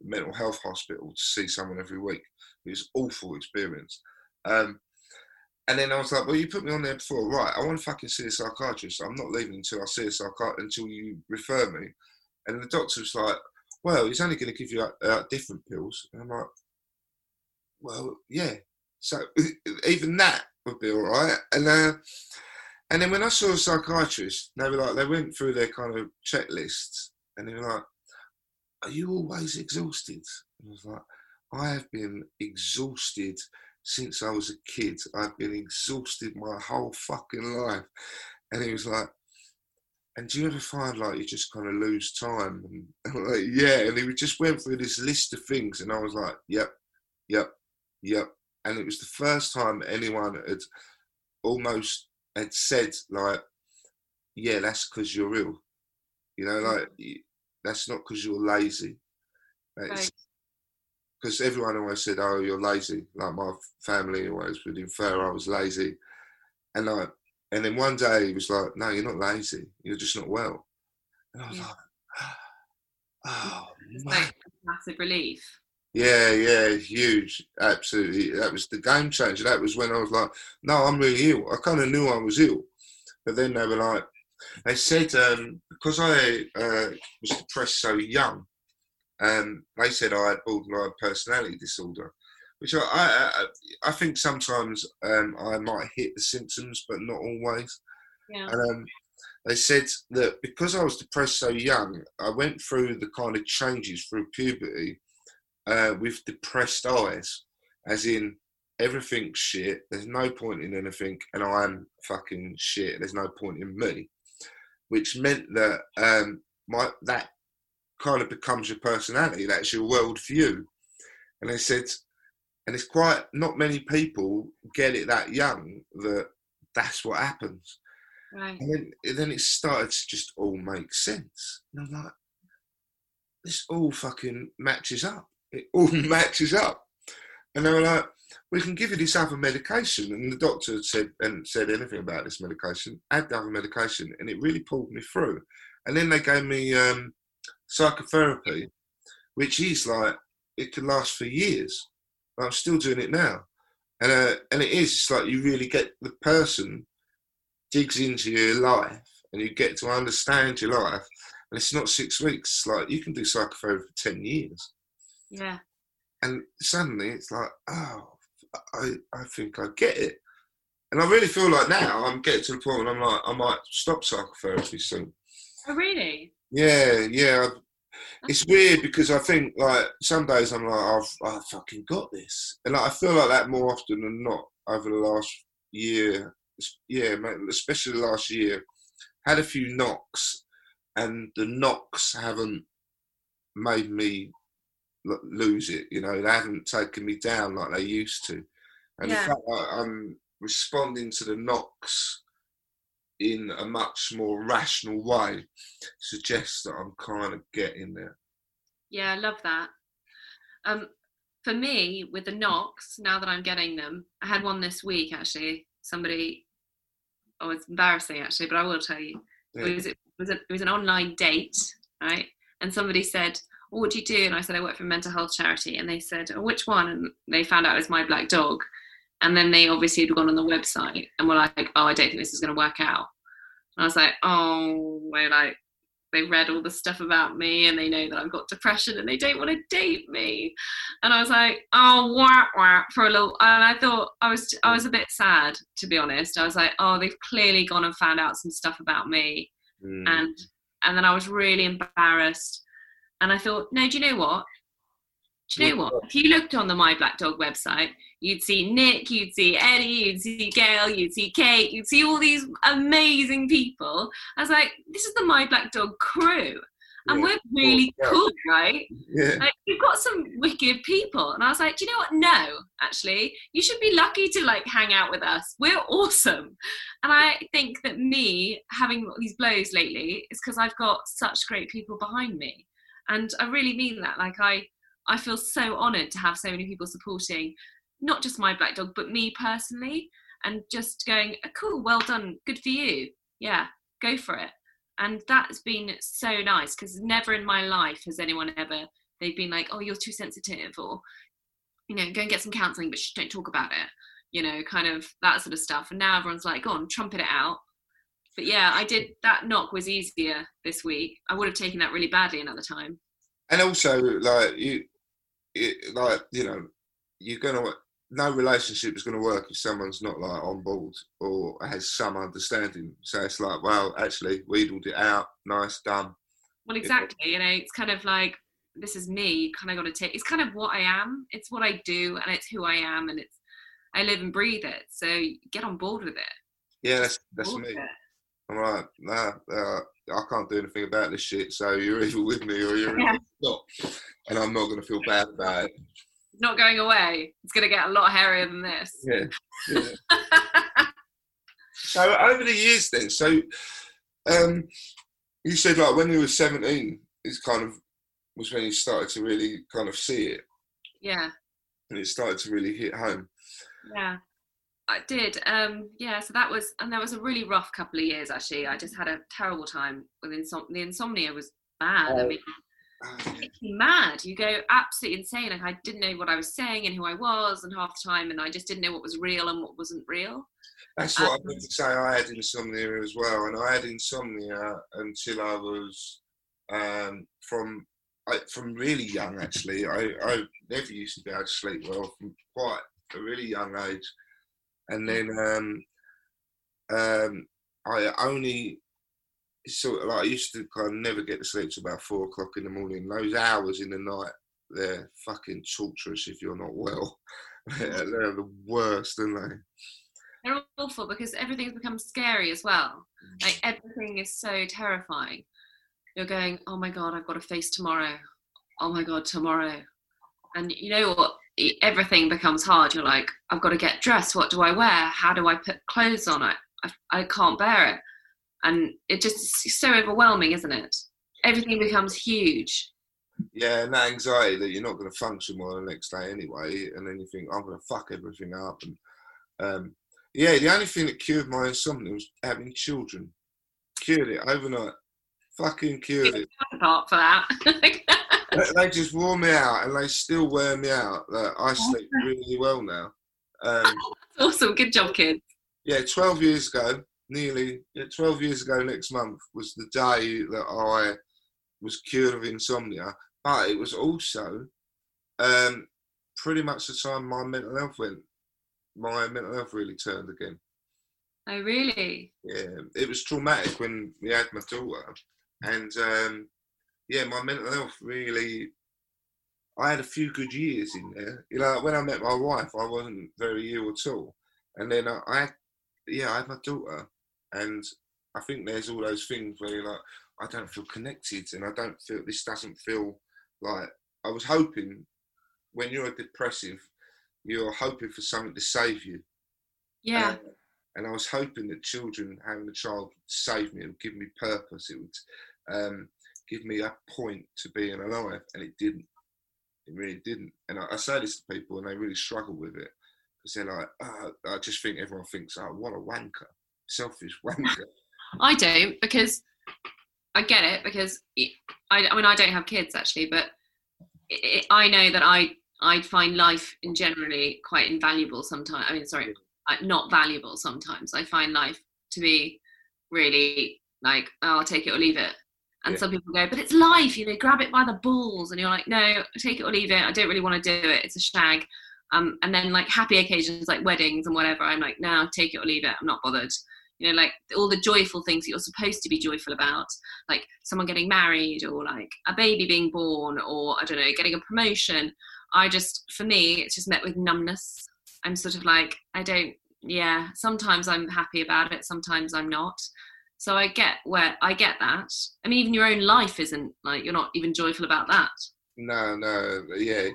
mental health hospital to see someone every week. It was awful experience. Um, and then I was like, well, you put me on there before, right? I want to fucking see a psychiatrist. I'm not leaving until I see a psychiatrist until you refer me. And the doctor was like, well, he's only going to give you uh, different pills. And I'm like, well, yeah. So even that would be all right. And uh, and then when I saw a psychiatrist, they were like, they went through their kind of checklists, and they were like, "Are you always exhausted?" And I was like, "I have been exhausted since I was a kid. I've been exhausted my whole fucking life." And he was like, and do you ever find like you just kind of lose time? And I'm like, yeah. And he just went through this list of things, and I was like, yep, yep, yep. And it was the first time anyone had almost had said like, yeah, that's because you're ill. You know, mm. like that's not because you're lazy. Right. Because everyone always said, "Oh, you're lazy." Like my family always would infer I was lazy, and like, and then one day he was like, "No, you're not lazy. You're just not well." And I was Yeah. like, "Oh, man." like massive relief. yeah, yeah, huge, absolutely. That was the game changer. That was when I was like, "No, I'm really ill." I kind of knew I was ill, but then they were like, they said um, because I uh, was depressed so young, um, they said I had borderline personality disorder, which I I, I think sometimes um, I might hit the symptoms, but not always. Yeah. And um, they said that because I was depressed so young, I went through the kind of changes through puberty uh, with depressed eyes, as in everything's shit. There's no point in anything, and I'm fucking shit. There's no point in me, which meant that um, my that kind of becomes your personality. That's your worldview. and they said, and it's quite not many people get it that young that that's what happens. Right. And then, then it started to just all make sense. And I'm like, this all fucking matches up. It all matches up. And they were like, we can give you this other medication. And the doctor said and said anything about this medication, add the other medication, and it really pulled me through. And then they gave me um, psychotherapy, which is like it can last for years. I'm still doing it now, and uh, and it is. It's like you really get the person digs into your life, and you get to understand your life. And it's not six weeks. It's like you can do psychotherapy for ten years, Yeah. and suddenly it's like, oh, I I think I get it. And I really feel like now I'm getting to the point where I'm like, I might stop psychotherapy soon. Oh, really? Yeah, yeah. It's weird because I think like some days I'm like I've I fucking got this, and like, I feel like that more often than not over the last year. Yeah, especially last year, had a few knocks, and the knocks haven't made me lose it. You know, they haven't taken me down like they used to, and Yeah. the fact that I'm responding to the knocks in a much more rational way suggests that I'm kind of getting there. Yeah, I love that. Um, for me, with the knocks, now that I'm getting them, I had one this week actually. Somebody, oh, it's embarrassing actually, but I will tell you. Yeah. It was it was a, it was an online date, right? And somebody said, oh, "What do you do?" And I said, "I work for a mental health charity." And they said, "Oh, which one?" And they found out it was my black dog. And then they obviously had gone on the website and were like, "Oh, I don't think this is going to work out." And I was like, "Oh, we're like." They read all the stuff about me and they know that I've got depression and they don't want to date me. And I was like, oh, wah, wah, for a little. And I thought I was, I was a bit sad to be honest. I was like, oh, they've clearly gone and found out some stuff about me Mm. and and then I was really embarrassed. And I thought, no, do you know what? Do you know what? If you looked on the My Black Dog website, you'd see Nick, you'd see Eddie, you'd see Gail, you'd see Kate, you'd see all these amazing people. I was like, this is the My Black Dog crew. And Yeah. we're really Yeah. cool, right? yeah, Like, you've got some wicked people. And I was like, do you know what? No, actually, you should be lucky to like hang out with us. We're awesome. And I think that me having these blows lately is because I've got such great people behind me. And I really mean that. Like I I feel so honoured to have so many people supporting not just my black dog, but me personally, and just going, oh, cool, well done, good for you. Yeah, go for it. And that's been so nice because never in my life has anyone ever they've been like, oh, you're too sensitive, or you know, go and get some counselling, but don't talk about it. You know, kind of that sort of stuff. And now everyone's like, go on, trumpet it out. But yeah, I did that knock was easier this week. I would have taken that really badly another time. and also like you, it, like you know, you're gonna no relationship is gonna work if someone's not like on board or has some understanding. So it's like, well, actually, wheedled it out, nice, done. Well, exactly. You know, it's kind of like this is me. Kind of got to take. It's kind of what I am. It's what I do, and it's who I am, and it's I live and breathe it. So get on board with it. Yeah, that's that's me. I'm like, nah, uh, I can't do anything about this shit. So you're either with me or you're Yeah. not, and I'm not gonna feel bad about it. Not going away. It's going to get a lot hairier than this. Yeah. yeah. So over the years, then, so um, you said like when you were seventeen, is kind of was when you started to really kind of see it, yeah. and it started to really hit home. Yeah, I did. Um, yeah, so that was, and that was a really rough couple of years actually. I just had a terrible time with insomnia. the insomnia was bad. I Oh. mean, Yeah. makes you mad. You go absolutely insane. Like I didn't know what I was saying and who I was, and half the time, and I just didn't know what was real and what wasn't real. That's what I Um, meant to say. I had insomnia as well, and I had insomnia until I was um, from I, from really young. Actually, I, I never used to be able to sleep well from quite a really young age, and then um, um, I only of like I used to kind of never get to sleep till about four o'clock in the morning. Those hours in the night, they're fucking torturous if you're not well. they're the worst, aren't they? They're awful because everything's become scary as well. Like everything is so terrifying. You're going, oh my god, I've got to face tomorrow. Oh my god, tomorrow. and you know what everything becomes hard you're like i've got to get dressed what do i wear how do i put clothes on i i, I can't bear it and it just is so overwhelming isn't it everything becomes huge Yeah, and that anxiety that you're not going to function well the next day anyway, and then you think I'm going to fuck everything up. And um, yeah, the only thing that cured my insomnia was having children. Cured it overnight. Fucking cured it. apart for that They- just wore me out, and they still wear me out. That I sleep really well now. Um, awesome good job kid yeah, 12 years ago, nearly 12 years ago next month was the day that I was cured of insomnia. But it was also um, pretty much the time my mental health went. My mental health really turned again. oh really Yeah, it was traumatic when we had my daughter, and um, yeah, my mental health really. I had a few good years in there. You know, when I met my wife, I wasn't very ill at all, and then I, I had, yeah, I had my daughter, and I think there's all those things where you're like, I don't feel connected, and I don't feel this doesn't feel like I was hoping. When you're a depressive, you're hoping for something to save you. yeah Um, and I was hoping that children having a child would save me, it would give me purpose, it would um, give me a point to being alive, and it didn't. It really didn't. And I, I say this to people, and they really struggle with it because they're like, oh, I just think everyone thinks, oh, what a wanker, selfish wanker. I don't because I get it because it, I, I mean I don't have kids actually, but it, it, I know that I I find life in generally quite invaluable sometimes. I mean, sorry, uh, not valuable sometimes. I find life to be really like oh, I'll take it or leave it. And Yeah. some people go, but it's life, you know, grab it by the balls, and you're like, no, take it or leave it. I don't really want to do it. It's a shag. Um, and then like happy occasions like weddings and whatever, I'm like, no, take it or leave it. I'm not bothered you know like all the joyful things that you're supposed to be joyful about like someone getting married or like a baby being born or i don't know getting a promotion. I just for me it's just met with numbness. I'm sort of like i don't yeah sometimes i'm happy about it sometimes i'm not. So i get where i get that. I mean even your own life isn't like you're not even joyful about that. No, no, yeah,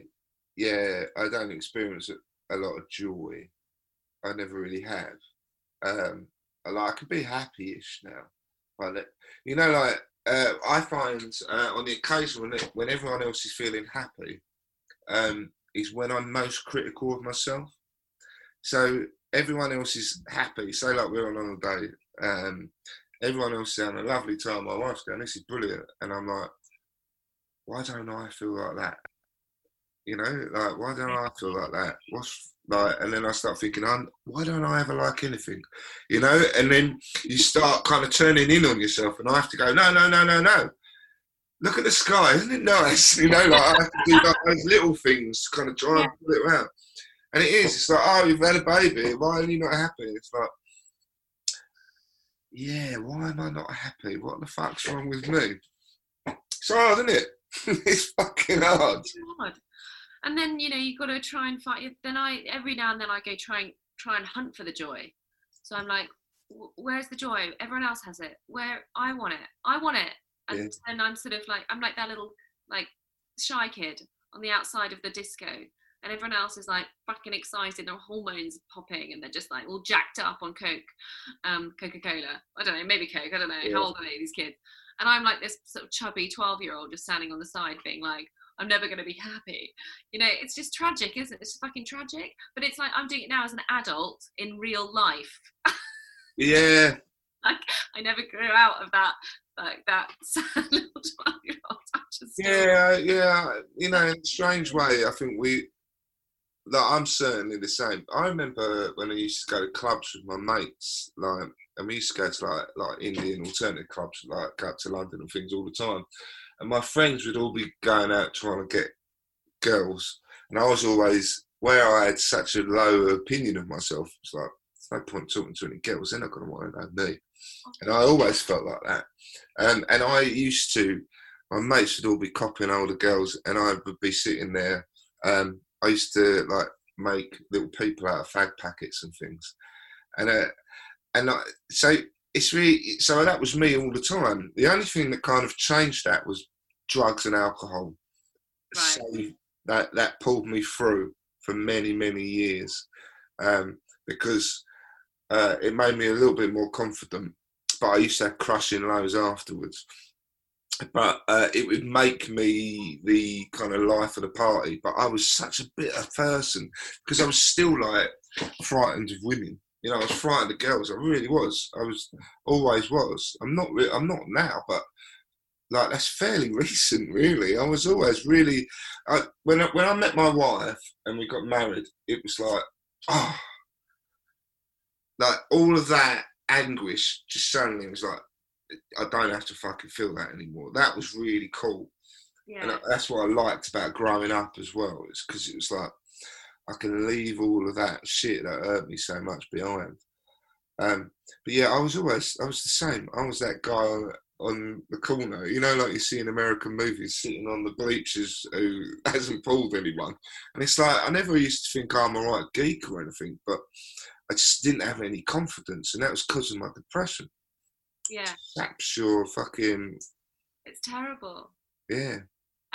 yeah, I don't experience a, lot of joy. I never really have. Um, like I can be happy-ish now, but you know, like uh, I find uh, on the occasion when it, when everyone else is feeling happy, um, is when I'm most critical of myself. So everyone else is happy. Say like we're on holiday, um, everyone else is having a lovely time. My wife's going, "This is brilliant," and I'm like, "Why don't I feel like that?" You know, like why don't I feel like that? What's like? And then I start thinking, why don't I ever like anything? You know, and then you start kind of turning in on yourself, and I have to go, no, no, no, no, no. Look at the sky, isn't it nice? You know, like I have to do like those little things to kind of try and pull it around. And it is, it's like, oh, you've had a baby, why are you not happy? It's like, yeah, why am I not happy? What the fuck's wrong with me? It's hard, isn't it? it's fucking hard. It's hard. And then you know you've got to try and find. Then I every now and then I go try and try and hunt for the joy. So I'm like, where's the joy? Everyone else has it. Where I want it. I want it. And Yeah. then I'm sort of like I'm like that little like shy kid on the outside of the disco. And everyone else is like fucking excited, their hormones popping, and they're just like all jacked up on Coke, um, Coca Cola. I don't know, maybe Coke. I don't know. Yeah. How old are they, these kids? And I'm like this sort of chubby 12 year old just standing on the side being like, I'm never going to be happy. You know, it's just tragic, isn't it? It's fucking tragic. But it's like I'm doing it now as an adult in real life. Yeah, Like I never grew out of that, like that sad little 12 year old. I'm just still- yeah, yeah. You know, in a strange way, I think we. Like, I'm certainly the same. I remember when I used to go to clubs with my mates, like, and we used to go to like like Indian alternative clubs, like go up to London and things all the time. And my friends would all be going out trying to get girls, and I was always where I had such a low opinion of myself. It's like there's no point talking to any girls; they're not going to want to know me. And I always felt like that. Um, and I used to my mates would all be copying older girls, and I would be sitting there. Um, I used to like make little people out of fag packets and things, and uh, and I, so it's really so that was me all the time. The only thing that kind of changed that was drugs and alcohol. Right. Saved, that that pulled me through for many many years um, because uh, it made me a little bit more confident. But I used to have crushing lows afterwards. But uh, it would make me the kind of life of the party. But I was such a bitter person because I was still like frightened of women. You know, I was frightened of girls. I really was. I was always was. I'm not. Re- I'm not now, but like that's fairly recent, really. I was always really. I, when I, when I met my wife and we got married, it was like, oh, like all of that anguish just suddenly was like, I don't have to fucking feel that anymore. That was really cool. Yeah. And that's what I liked about growing up as well. It's because it was like I can leave all of that shit that hurt me so much behind. Um, but yeah, I was always I was the same. I was that guy on, the corner, you know, like you see in American movies, sitting on the bleachers who hasn't pulled anyone. And it's like I never used to think I'm a right geek or anything, but I just didn't have any confidence, and that was because of my depression. yeah. Saps your fucking It's terrible. yeah.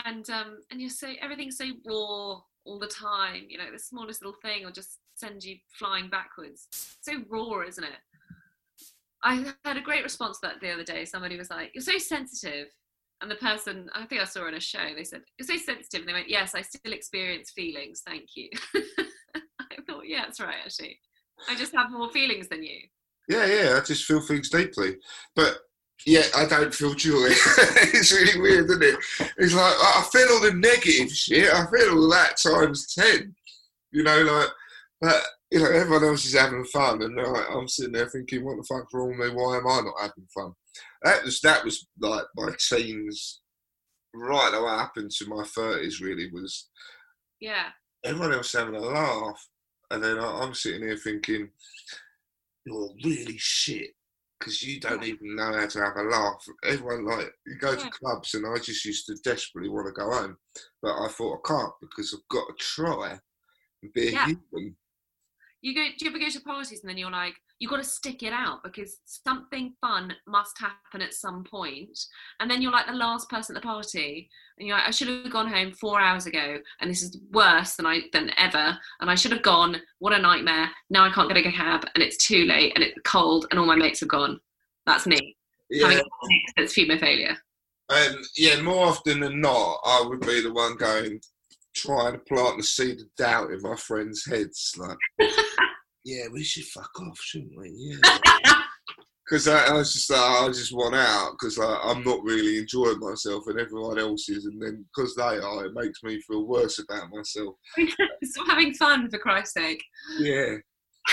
and um and you're so everything's so raw all the time you know the smallest little thing will just send you flying backwards so raw isn't it i had a great response to that the other day somebody was like you're so sensitive and the person i think i saw on a show they said you're so sensitive and they went yes i still experience feelings thank you i thought yeah that's right actually i just have more feelings than you Yeah, yeah, I just feel things deeply. But yeah, I don't feel joy. it's really weird, isn't it? It's like I feel all the negative shit. I feel all that times ten. You know, like but you know, everyone else is having fun and like, I'm sitting there thinking, what the fuck's wrong with me? Why am I not having fun? That was that was like my teens right what happened to my thirties really was yeah everyone else having a laugh, and then I- I'm sitting here thinking, "You're really shit." Because you don't even know how to have a laugh. Everyone like you go to clubs, and I just used to desperately want to go home, but I thought I can't because I've got to try and be a Yeah. human. You go do you ever go to parties and then you're like you've got to stick it out because something fun must happen at some point and then you're like the last person at the party and you're like i should have gone home four hours ago and this is worse than i than ever and i should have gone. What a nightmare. Now i can't get a cab and it's too late and it's cold and all my mates have gone. That's me. Yeah, having a female failure. And yeah, more often than not, I would be the one going trying to plant the seed of doubt in my friends' heads, like, yeah, we should fuck off, shouldn't we? Yeah. because I, I was just like, I just want out because like, I'm not really enjoying myself and everyone else is, and then because they are, it makes me feel worse about myself. stop having fun for christ's sake Yeah,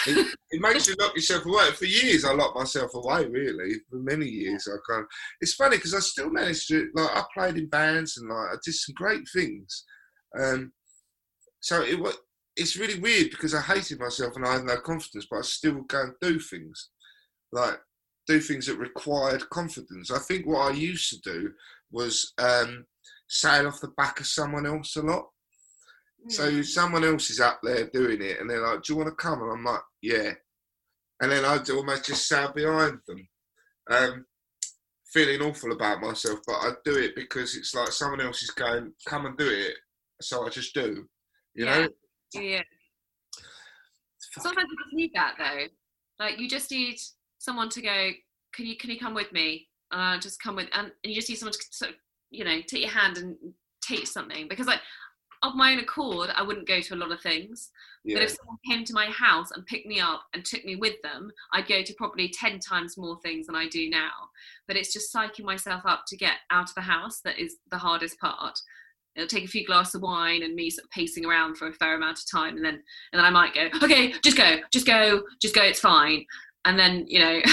it, it makes you lock yourself away. For years, I locked myself away. Really, for many years, I kind. Of, it's funny because I still managed to like I played in bands and like I did some great things. Um, so it was. It's really weird because I hated myself and I had no confidence, but I still would go and do things, like do things that required confidence. I think what I used to do was um, sail off the back of someone else a lot. So someone else is up there doing it, and they're like, "Do you want to come?" And I'm like, "Yeah." And then I'd almost just sail behind them, um, feeling awful about myself. But I'd do it because it's like someone else is going, "Come and do it," so I just do. You know? yeah Sometimes you just need that though. Like you just need someone to go. Can you can you come with me? Uh, just come with, and, and you just need someone to sort of, you know take your hand and teach something. Because like of my own accord, I wouldn't go to a lot of things. Yeah. But if someone came to my house and picked me up and took me with them, I'd go to probably ten times more things than I do now. But it's just psyching myself up to get out of the house that is the hardest part. It'll take a few glasses of wine and me sort of pacing around for a fair amount of time, and then and then I might go, okay, just go, just go, just go, it's fine. And then you know,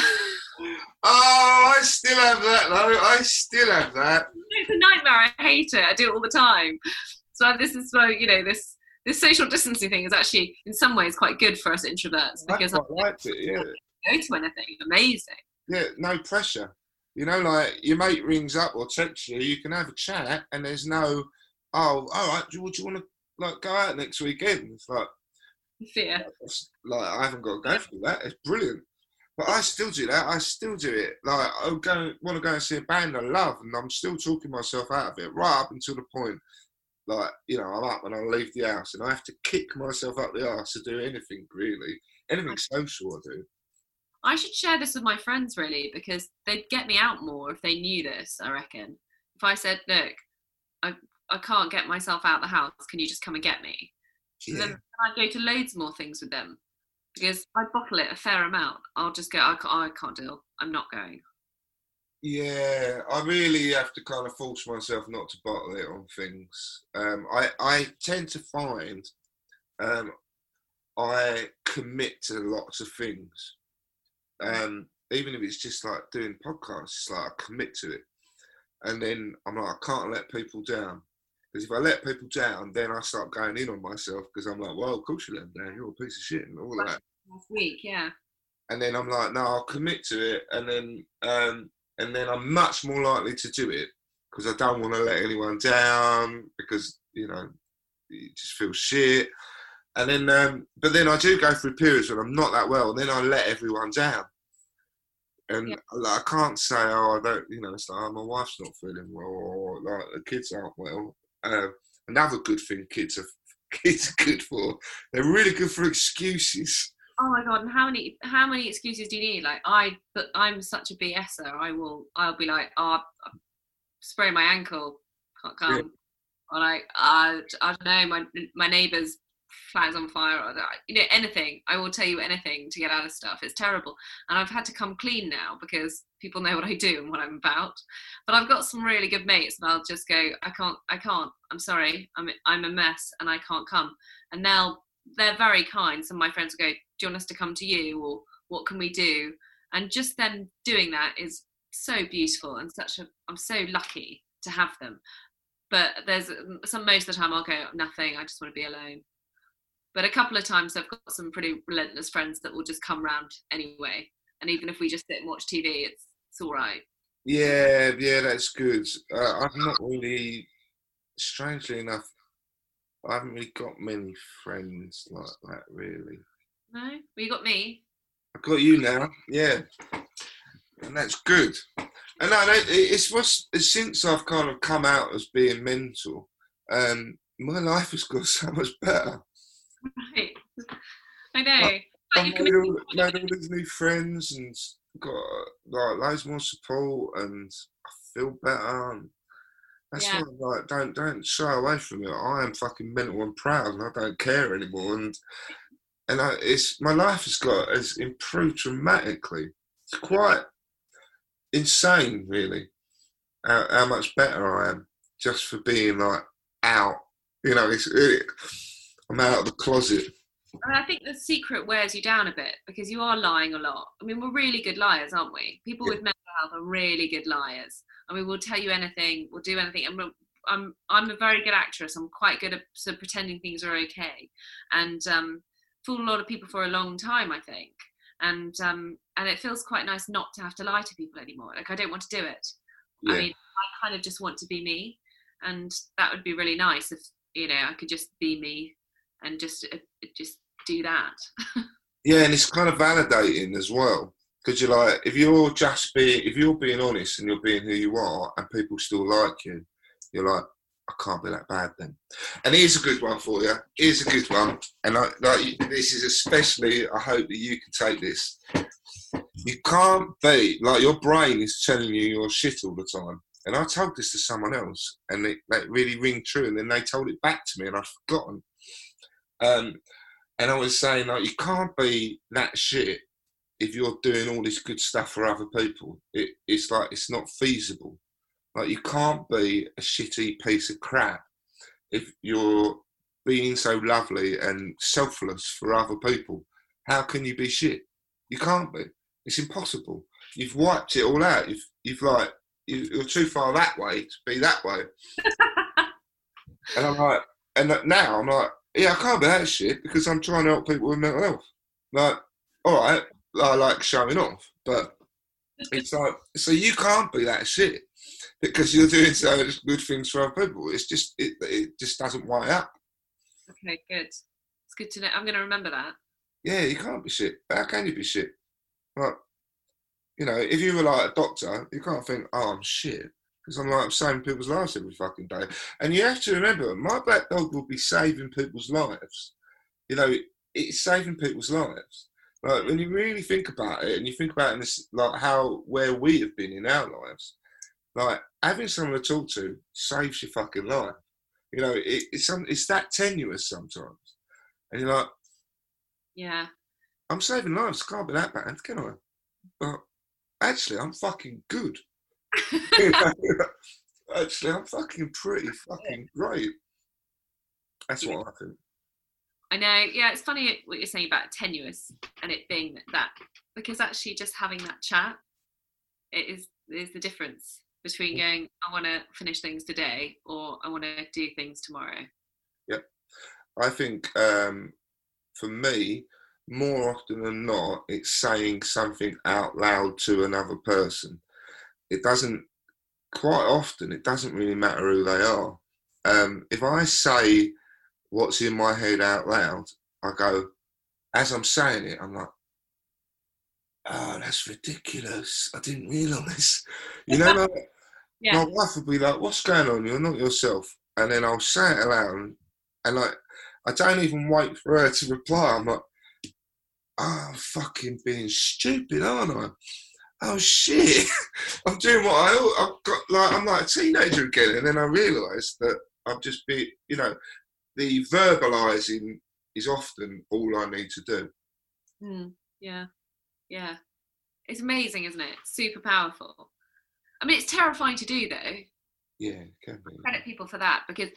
Oh, I still have that though. I still have that. it's a nightmare. I hate it. I do it all the time. So this is why you know this this social distancing thing is actually in some ways quite good for us introverts because I quite liked it. Yeah. go to anything. Amazing. yeah, no pressure. You know, like your mate rings up or texts you, you can have a chat, and there's no, oh, all right, do, you- want to like go out next weekend? It's like, yeah. it's like I haven't got to go through that. It's brilliant, but I still do that. I still do it. Like I go want to go and see a band I love, and I'm still talking myself out of it right up until the point. like you know I'm up and I leave the house and I have to kick myself up the arse to do anything really, anything social I do. I should share this with my friends really because they'd get me out more if they knew this. I reckon if I said, "Look, I I can't get myself out of the house. Can you just come and get me?" Yeah. then I'd go to loads more things with them because I bottle it a fair amount. I'll just go. I can't, I can't deal. I'm not going. Yeah, I really have to kind of force myself not to bottle it on things. Um, I I tend to find um, I commit to lots of things, um, even if it's just like doing podcasts. It's like I commit to it, and then I'm like I can't let people down because if I let people down, then I start going in on myself because I'm like, well, of course you let them down. You're a piece of shit and all of that Last week, yeah. and then I'm like, no, I'll commit to it, and then um, and then I'm much more likely to do it because I don't want to let anyone down because you know you just feel shit. And then, um, but then I do go through periods when I'm not that well, and then I let everyone down. And Yeah. like, I can't say, oh, I don't, you know, it's like, oh, my wife's not feeling well, or like the kids aren't well. Uh, another good thing kids are kids are good for. They're really good for excuses. Oh my god! And how many how many excuses do you need? Like I, but I'm such a BSer. I will. I'll be like, oh, I sprained my ankle, can't come. Yeah. Or like, I, I don't know, my my neighbour's flat's on fire, or you know, anything. I will tell you anything to get out of stuff. It's terrible, and I've had to come clean now because people know what I do and what I'm about. But I've got some really good mates, and I'll just go, I can't, I can't. I'm sorry, I'm I'm a mess, and I can't come. And now they're very kind. Some of my friends will go, Do you want us to come to you? Or what can we do? And just then doing that is so beautiful and such a, I'm so lucky to have them. But there's some, most of the time I'll go, Nothing, I just want to be alone. But a couple of times I've got some pretty relentless friends that will just come round anyway. And even if we just sit and watch TV, it's, it's all right. Yeah, yeah, that's good. Uh, I've not really, strangely enough, I haven't really got many friends like that, really. No? Well, you got me. I've got you now, yeah, and that's good. And I know it's what's since I've kind of come out as being mental, um, my life has got so much better. Right. I know. Like I've you made all, made all these new friends and got like loads more support, and I feel better. And that's Yeah. why, like, don't don't shy away from it. I am fucking mental and proud, and I don't care anymore. And and I, it's my life has got has improved dramatically. It's quite insane, really, how, how much better I am just for being like out. You know, it's it, I'm out of the closet. And I think the secret wears you down a bit because you are lying a lot. I mean, we're really good liars, aren't we? People Yeah. with mental health are really good liars. I mean, we'll tell you anything, we'll do anything. And I'm I'm a very good actress. I'm quite good at sort of pretending things are okay, and um, fooled a lot of people for a long time, I think. And um, and it feels quite nice not to have to lie to people anymore. Like I don't want to do it. Yeah. I mean, I kind of just want to be me, and that would be really nice if you know I could just be me and just uh, just do that. Yeah, and it's kind of validating as well because you're like, if you're just being, if you're being honest and you're being who you are, and people still like you, you're like, I can't be that bad then. And here's a good one for you. Here's a good one, and I, like this is especially. I hope that you can take this. You can't be like your brain is telling you you're shit all the time. And I told this to someone else, and it that really ring true. And then they told it back to me, and I've forgotten. Um, and I was saying like you can't be that shit if you're doing all this good stuff for other people. It, it's like it's not feasible. Like you can't be a shitty piece of crap if you're being so lovely and selfless for other people. How can you be shit? You can't be. It's impossible. You've wiped it all out. You've you've like you- you're too far that way to be that way. and I'm like, and now I'm like, yeah, I can't be that shit because I'm trying to help people with mental health. Like, all right, I like showing off, but it's like, so you can't be that shit because you're doing so much good things for other people. It's just, it, it just doesn't white up. Okay, good. It's good to know. I'm going to remember that. Yeah, you can't be shit. How can you be shit? Like, you know, if you were like a doctor, you can't think, oh, I'm shit because I'm like I'm saving people's lives every fucking day. And you have to remember, my black dog will be saving people's lives. You know, it's saving people's lives. Like when you really think about it, and you think about this, like how where we have been in our lives, like having someone to talk to saves your fucking life. You know, it, it's some, it's that tenuous sometimes, and you're like, Yeah. I'm saving lives. Can't be that bad, can I? But actually, I'm fucking good. actually, I'm fucking pretty fucking great. That's what I think. I know. Yeah, it's funny what you're saying about tenuous and it being that because actually just having that chat it is is the difference between going I want to finish things today or I want to do things tomorrow. Yeah, I think um, for me, more often than not, it's saying something out loud to another person. It doesn't, quite often, it doesn't really matter who they are. Um, if I say what's in my head out loud, I go, as I'm saying it, I'm like, oh, that's ridiculous. I didn't realise. You know, like, Yeah. my wife would be like, "What's going on? You're not yourself." And then I'll say it aloud, and like, I don't even wait for her to reply. I'm like, oh, "I'm fucking being stupid, aren't I?" Oh shit! I'm doing what I I've got. Like I'm like a teenager again, and then I realise that I've just been, you know, the verbalising is often all I need to do. Mm, yeah. Yeah. It's amazing, isn't it? Super powerful. I mean, it's terrifying to do though. Yeah, it can be. Credit people for that because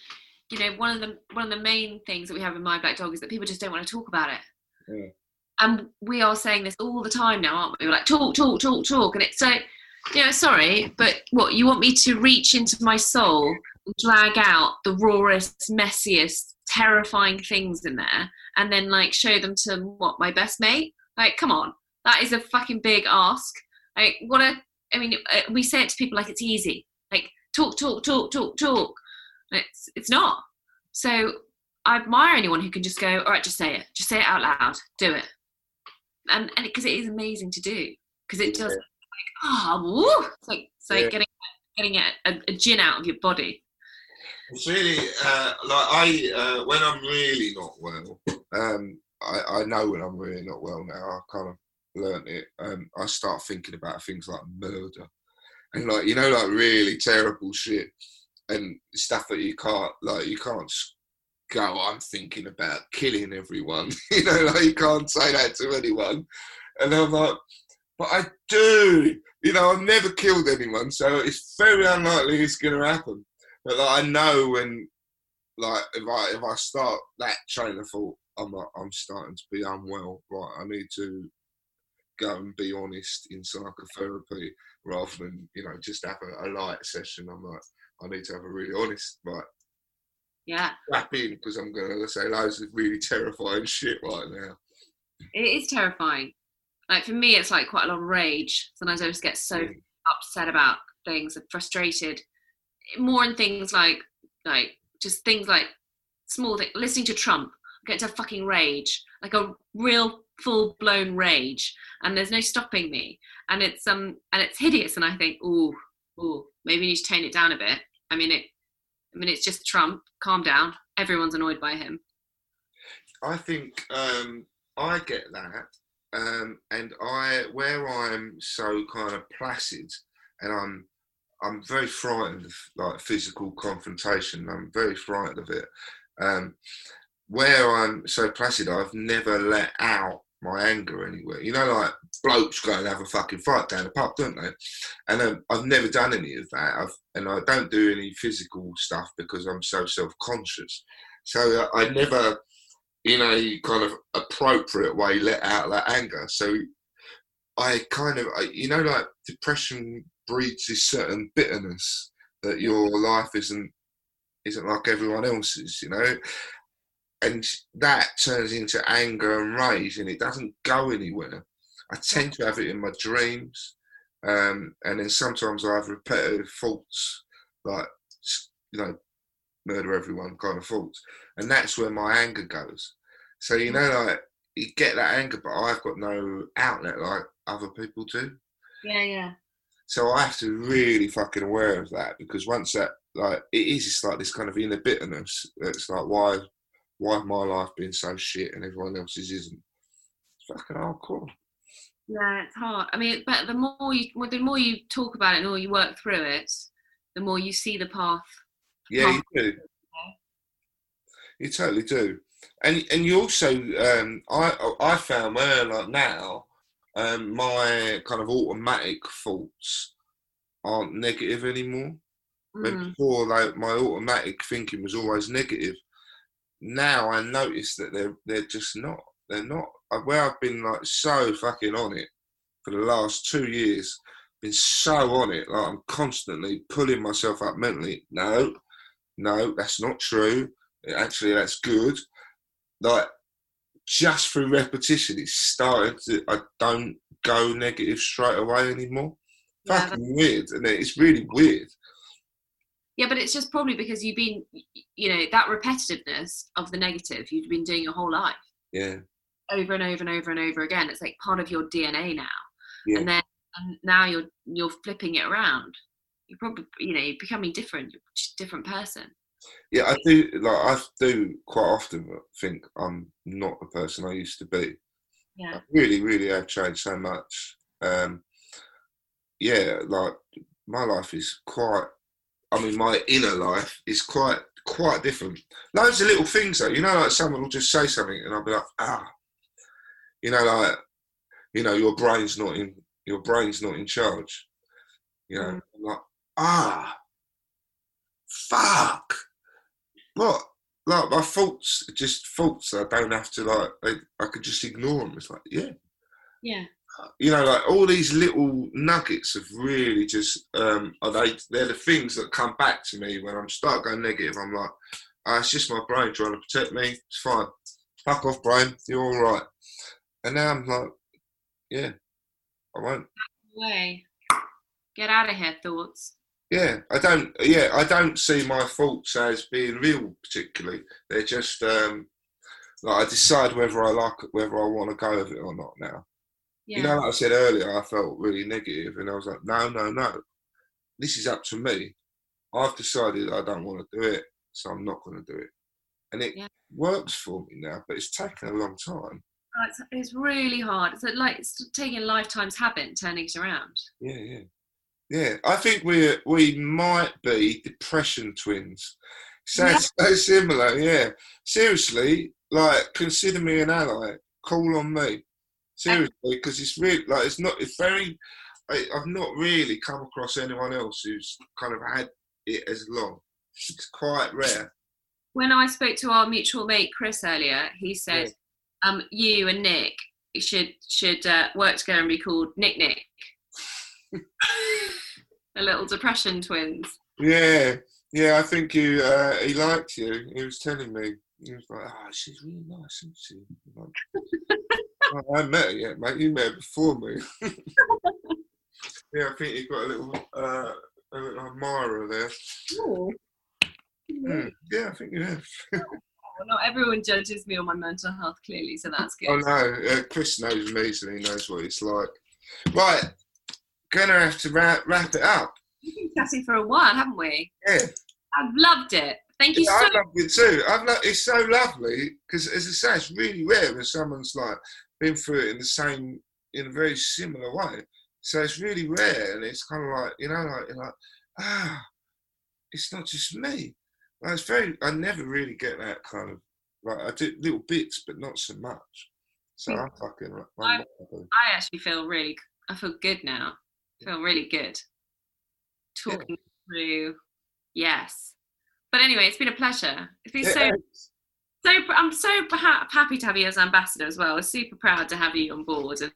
you know one of the one of the main things that we have in my black dog is that people just don't want to talk about it. Yeah. And we are saying this all the time now, aren't we? We're like talk, talk, talk, talk, and it's so. You know, sorry, but what you want me to reach into my soul and drag out the rawest, messiest, terrifying things in there, and then like show them to what my best mate? Like, come on, that is a fucking big ask. Like, what a I mean, uh, we say it to people like it's easy, like talk, talk, talk, talk, talk. It's it's not. So I admire anyone who can just go, all right, just say it, just say it out loud, do it, and and because it is amazing to do, because it does like ah, woo, it's like it's like Yeah. getting getting a, a, a gin out of your body. It's really uh, like I uh, when I'm really not well. Um, I, I know when I'm really not well now. I kind of learnt it. Um, I start thinking about things like murder and like you know like really terrible shit and stuff that you can't like you can't go. I'm thinking about killing everyone. you know like you can't say that to anyone. And I'm like, but I do. You know I've never killed anyone, so it's very unlikely it's going to happen. But like, I know when, like, if I if I start that train of thought, I'm like, I'm starting to be unwell. Right, I need to go and be honest in psychotherapy rather than you know just have a, a light session. I'm like, I need to have a really honest like Yeah, strap in because I'm gonna say loads of really terrifying shit right now. it is terrifying. Like for me, it's like quite a lot of rage. Sometimes I just get so Yeah. upset about things and frustrated more in things like like just things like small things listening to trump I get to fucking rage like a real full blown rage and there's no stopping me and it's um and it's hideous and i think oh, ooh maybe we need to tone it down a bit i mean it i mean it's just trump calm down everyone's annoyed by him I think um, I get that, um, and I where I'm so kind of placid, and I'm I'm very frightened of like physical confrontation. I'm very frightened of it. Um, where I'm so placid, I've never let out my anger anywhere. You know, like blokes go and have a fucking fight down the pub, don't they? And um, I've never done any of that. I've, and I don't do any physical stuff because I'm so self-conscious. So uh, I never in a kind of appropriate way let out that anger. So I kind of, you know, like depression breeds this certain bitterness that your life isn't isn't like everyone else's, you know, and that turns into anger and rage, and it doesn't go anywhere. I tend to have it in my dreams, um, and then sometimes I have repetitive thoughts, like you know, murder everyone kind of thoughts, and that's where my anger goes. So you know, like you get that anger, but I've got no outlet like other people do. yeah yeah So I have to really fucking aware of that because once that like it is just like this kind of inner bitterness. It's like why why have my life been so shit and everyone else's isn't? It's fucking hardcore. Yeah, it's hard. I mean, but the more you, well, the more you talk about it, and the more you work through it, the more you see the path. Yeah, you do. You totally do. And and you also, um, I I found where like now, um, my kind of automatic thoughts aren't negative anymore. Mm. before, like my automatic thinking was always negative. Now I notice that they're they're just not. They're not. Uh, Where I've been like so fucking on it for the last two years, been so on it. Like I'm constantly pulling myself up mentally. No, no, that's not true. Actually, that's good. Like just through repetition, it's started to. I don't go negative straight away anymore. Yeah, Fucking weird, and it's really weird. Yeah, but it's just probably because you've been, you know, that repetitiveness of the negative you've been doing your whole life Yeah, over and over and over and over again. It's like part of your DNA now, yeah. and then and now you're you're flipping it around. You're probably, you know, you're becoming different. You're just a different person. Yeah, I do. Like I do quite often think I'm not the person I used to be. Yeah. I really, really have changed so much. Um, yeah, like my life is quite. I mean, my inner life is quite quite different. Loads of little things though. You know, like someone will just say something, and I'll be like, ah. You know, like you know, your brain's not in your brain's not in charge. You know, Mm. I'm like ah, fuck. But like my thoughts, just thoughts. I don't have to like. I, I could just ignore them. It's like yeah, Yeah. You know, like all these little nuggets of really just um, are they? They're the things that come back to me when I'm start going negative. I'm like, ah, it's just my brain trying to protect me. It's fine. Fuck off, brain. You're all right. And now I'm like, yeah, I won't. Way. Get out of here, thoughts. Yeah, I don't. Yeah, I don't see my thoughts as being real particularly. They're just um, like I decide whether I like it, whether I want to go with it or not. Now, Yeah. you know, like I said earlier, I felt really negative, and I was like, no, no, no. This is up to me. I've decided I don't want to do it, so I'm not going to do it, and it Yeah. works for me now. But it's taken a long time. Oh, it's, it's really hard. It's like it's taking a lifetime's habit turning it around. Yeah, yeah, yeah. I think we we might be depression twins. Sounds so similar. Yeah, seriously. Like, consider me an ally. Call on me. Seriously, because it's really like it's not. It's very. I, I've not really come across anyone else who's kind of had it as long. It's quite rare. When I spoke to our mutual mate Chris earlier, he said, um, "You and Nick should should uh, work together and be called Nick Nick." the little depression twins. Yeah, yeah. I think you. Uh, he liked you. He was telling me. He was like, "Oh, she's really nice, isn't she?" Like, "Oh, I haven't met her yet, mate. You met her before me. yeah, I think you got a little, uh, a little admirer there. Hmm, Yeah, I think you have. Well, not everyone judges me on my mental health clearly, so that's good. Oh no, uh, Chris knows me, so he knows what it's like. Right, gonna have to wrap, wrap it up. We've been chatting for a while, haven't we? Yeah, I've loved it. Thank you yeah so I love it too. I've lo- it's so lovely because, as I say, it's really rare when someone's like been through it in the same, in a very similar way. So it's really rare, and it's kind of like you know, like you're like, ah, it's not just me. Like, it's very. I never really get that kind of like I do little bits, but not so much. So I'm fucking. I'm I- I actually feel really, I feel good now. I feel really good talking through. Yes, but anyway, it's been a pleasure. It's been so Yeah, so. I'm so ha- happy to have you as ambassador as well. We're super proud to have you on board, and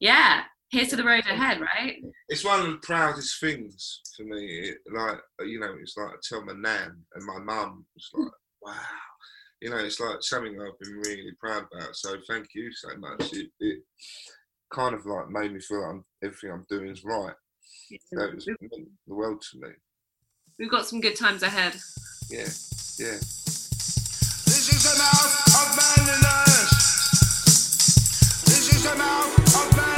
yeah, here's to the road ahead, right? it's one of the proudest things for me. It, like you know, it's like I tell my nan and my mum. It's like wow, you know, it's like something I've been really proud about. So thank you so much. It, it kind of like made me feel like I'm, everything I'm doing is right. So was it meant the world to me. We've got some good times ahead. Yeah, yeah. The mouth of manliness. This is the mouth of manliness.